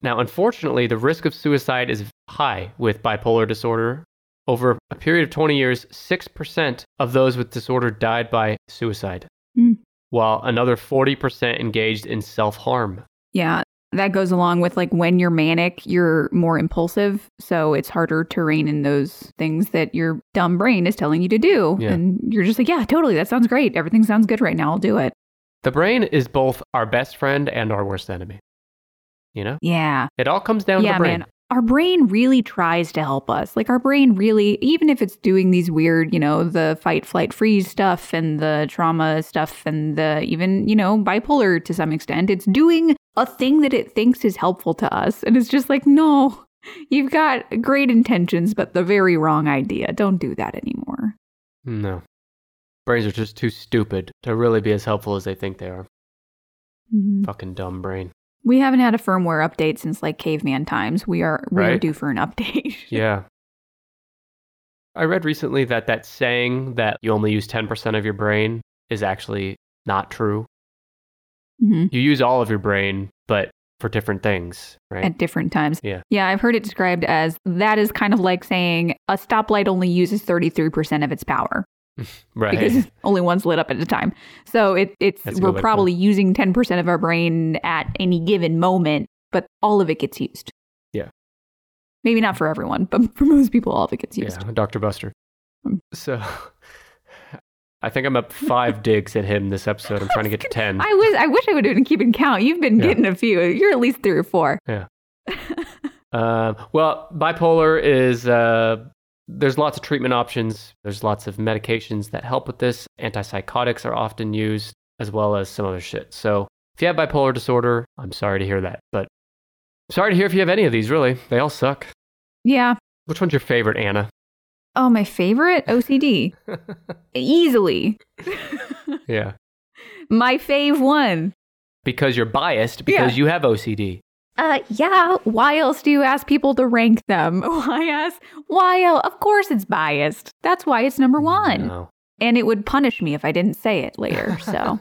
Now, unfortunately, the risk of suicide is high with bipolar disorder. Over a period of 20 years, 6% of those with disorder died by suicide, Hmm. while another 40% engaged in self harm. Yeah. That goes along with like when you're manic, you're more impulsive. So it's harder to rein in those things that your dumb brain is telling you to do. Yeah. And you're just like, yeah, totally. That sounds great. Everything sounds good right now. I'll do it. The brain is both our best friend and our worst enemy. You know? Yeah. It all comes down to yeah, the brain. man. Our brain really tries to help us. Like our brain really, even if it's doing these weird, you know, the fight, flight, freeze stuff and the trauma stuff and the even, you know, bipolar to some extent, it's doing a thing that it thinks is helpful to us. And it's just like, no, you've got great intentions, but the very wrong idea. Don't do that anymore. No. Brains are just too stupid to really be as helpful as they think they are. Mhm. Fucking dumb brain. We haven't had a firmware update since like caveman times. We are we are Right. due for an update. Yeah. I read recently that that saying that you only use 10% of your brain is actually not true. Mhm. You use all of your brain, but for different things, right? at different times. Yeah. Yeah, I've heard it described as that is kind of like saying a stoplight only uses 33% of its power right. because only one's lit up at a time. So it, it's That's we're probably using 10% of our brain at any given moment, but all of it gets used. Yeah. Maybe not for everyone, but for most people all of it gets used. Yeah, Dr. Buster. Hmm. So I think I'm up five digs at him this episode. I'm trying to get to 10. I was I wish I would have been keeping count. You've been Yeah. getting a few. You're at least 3 or 4. Um, well, bipolar is uh, there's lots of treatment options. There's lots of medications that help with this. Antipsychotics are often used, as well as some other shit. So if you have bipolar disorder, I'm sorry to hear that, but sorry to hear if you have any of these. Really, they all suck. Yeah. Which one's your favorite, Anna? Oh, my favorite OCD. Easily. yeah, my fave one. because you're biased because Yeah. you have OCD. Uh, yeah. Why else do you ask people to rank them? Why ask? Why else? Of course it's biased. That's why it's number one. No. And it would punish me if I didn't say it later. So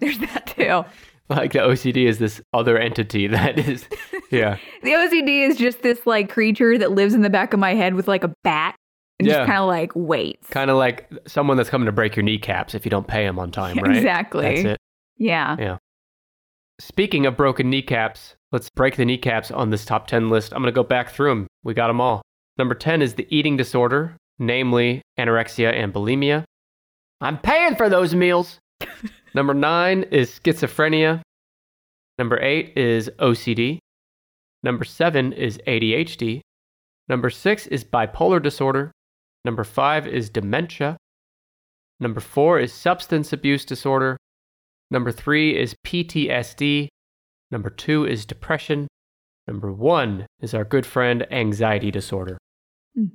there's that too. like the OCD is this other entity that is, yeah, The OCD is just this like creature that lives in the back of my head with like a bat and Yeah. just kind of like waits. kind of like someone that's coming to break your kneecaps if you don't pay them on time, right? Exactly. That's it. Yeah. Yeah. Speaking of broken kneecaps, let's break the kneecaps on this top 10 list. I'm going to go back through them. We got them all. Number 10 is the eating disorder, namely anorexia and bulimia. I'm paying for those meals. Number 9 is schizophrenia. Number 8 is OCD. Number 7 is ADHD. Number 6 is bipolar disorder. Number 5 is dementia. Number 4 is substance abuse disorder. Number three is PTSD. Number two is depression. Number one is our good friend anxiety disorder. Hmm.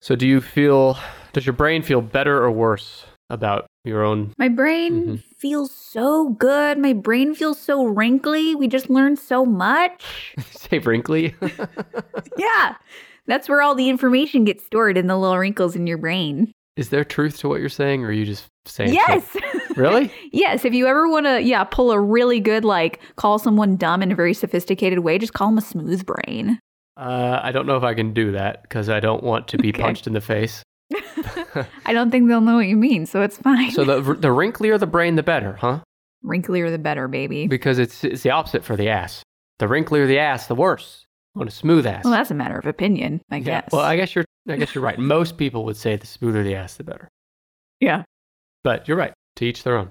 So, do you feel, does your brain feel better or worse about your own? My brain Mhm. feels so good. My brain feels so wrinkly. We just learned so much. Say wrinkly? yeah. That's where all the information gets stored in the little wrinkles in your brain. is there truth to what you're saying, or are you just saying? shit? Yes. Really? yes. If you ever want to, yeah, pull a really good, like, call someone dumb in a very sophisticated way, just call them a smooth brain. Uh, I don't know if I can do that because I don't want to be Okay. punched in the face. I don't think they'll know what you mean, so it's fine. So, the, the wrinklier the brain, the better, huh? Wrinklier the better, baby. Because it's, it's the opposite for the ass. The wrinklier the ass, the worse. Want a smooth ass. Well, that's a matter of opinion, I Yeah, guess. Well, I guess you're. I guess you're right. Most people would say the smoother the ass, the better. yeah. But you're right. To each their own.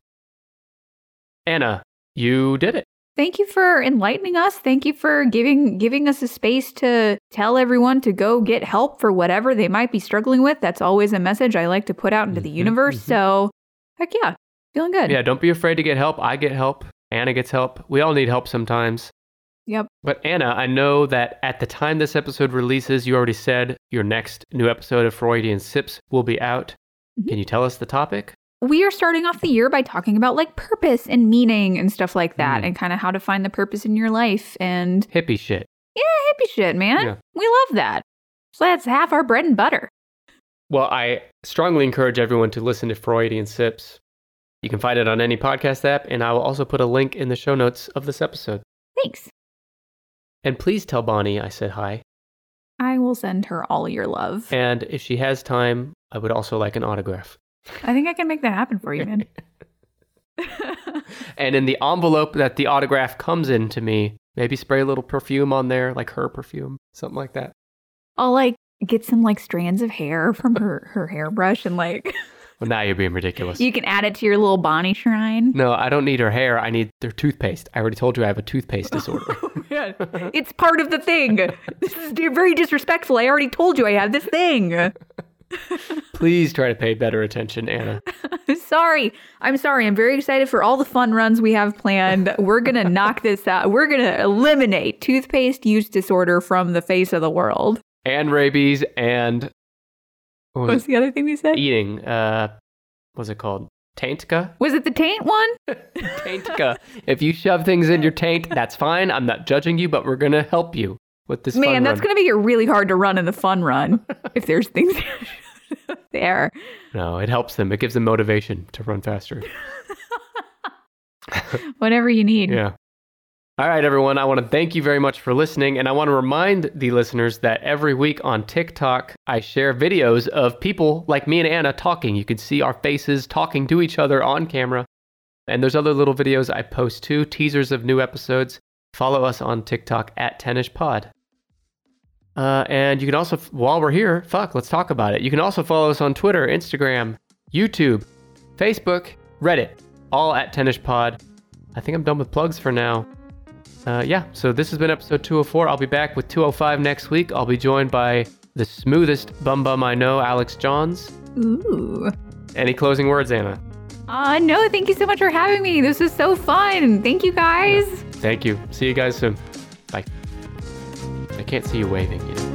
Anna, you did it. Thank you for enlightening us. Thank you for giving giving us a space to tell everyone to go get help for whatever they might be struggling with. That's always a message I like to put out into the Mhm, universe. mhm. So, heck yeah, feeling good. Yeah. Don't be afraid to get help. I get help. Anna gets help. We all need help sometimes. Yep. But Anna, I know that at the time this episode releases, you already said your next new episode of Freudian Sips will be out. Mhm. Can you tell us the topic? We are starting off the year by talking about like purpose and meaning and stuff like that, Mm. and kind of how to find the purpose in your life and Hippie shit. Yeah, hippie shit, man. Yeah. We love that. So that's half our bread and butter. Well, I strongly encourage everyone to listen to Freudian Sips. You can find it on any podcast app, and I will also put a link in the show notes of this episode. Thanks. And please tell Bonnie I said hi. I will send her all your love. And if she has time, I would also like an autograph. I think I can make that happen for you, man. And in the envelope that the autograph comes in to me, Maybe spray a little perfume on there, like her perfume, something like that. I'll like get some like strands of hair from her her hairbrush and like Well, now you're being ridiculous. you can add it to your little Bonnie shrine. no, I don't need her hair. I need their toothpaste. I already told you I have a toothpaste oh, disorder. Oh, it's part of the thing. This is very disrespectful. I already told you I have this thing. Please try to pay better attention, Anna. sorry. I'm sorry. I'm very excited for all the fun runs we have planned. We're going to knock this out. We're going to eliminate toothpaste use disorder from the face of the world. And rabies and what was What's the other thing we said? eating. Uh, what's it called? Taintka? Was it the taint one? Taintka. if you shove things in your taint, that's fine. I'm not judging you, but we're gonna help you with this. Man, that's going to make it really hard to run in the fun run if there's things there. No, it helps them. It gives them motivation to run faster. Whatever you need. Yeah. All right, everyone. I want to thank you very much for listening. And I want to remind the listeners that every week on TikTok, I share videos of people like me and Anna talking. You can see our faces talking to each other on camera. And there's other little videos I post too, teasers of new episodes. Follow us on TikTok at TenishPod. Uh, and you can also, while we're here, fuck, let's talk about it. You can also follow us on Twitter, Instagram, YouTube, Facebook, Reddit, all at Tenish Pod. I think I'm done with plugs for now. Uh, yeah, so this has been episode 204. I'll be back with 205 next week. I'll be joined by the smoothest bum bum I know, Alex Johns. Ooh. Any closing words, Anna? Uh, no, thank you so much for having me. This was so fun. Thank you guys. Thank you. See you guys soon. Bye. I can't see you waving.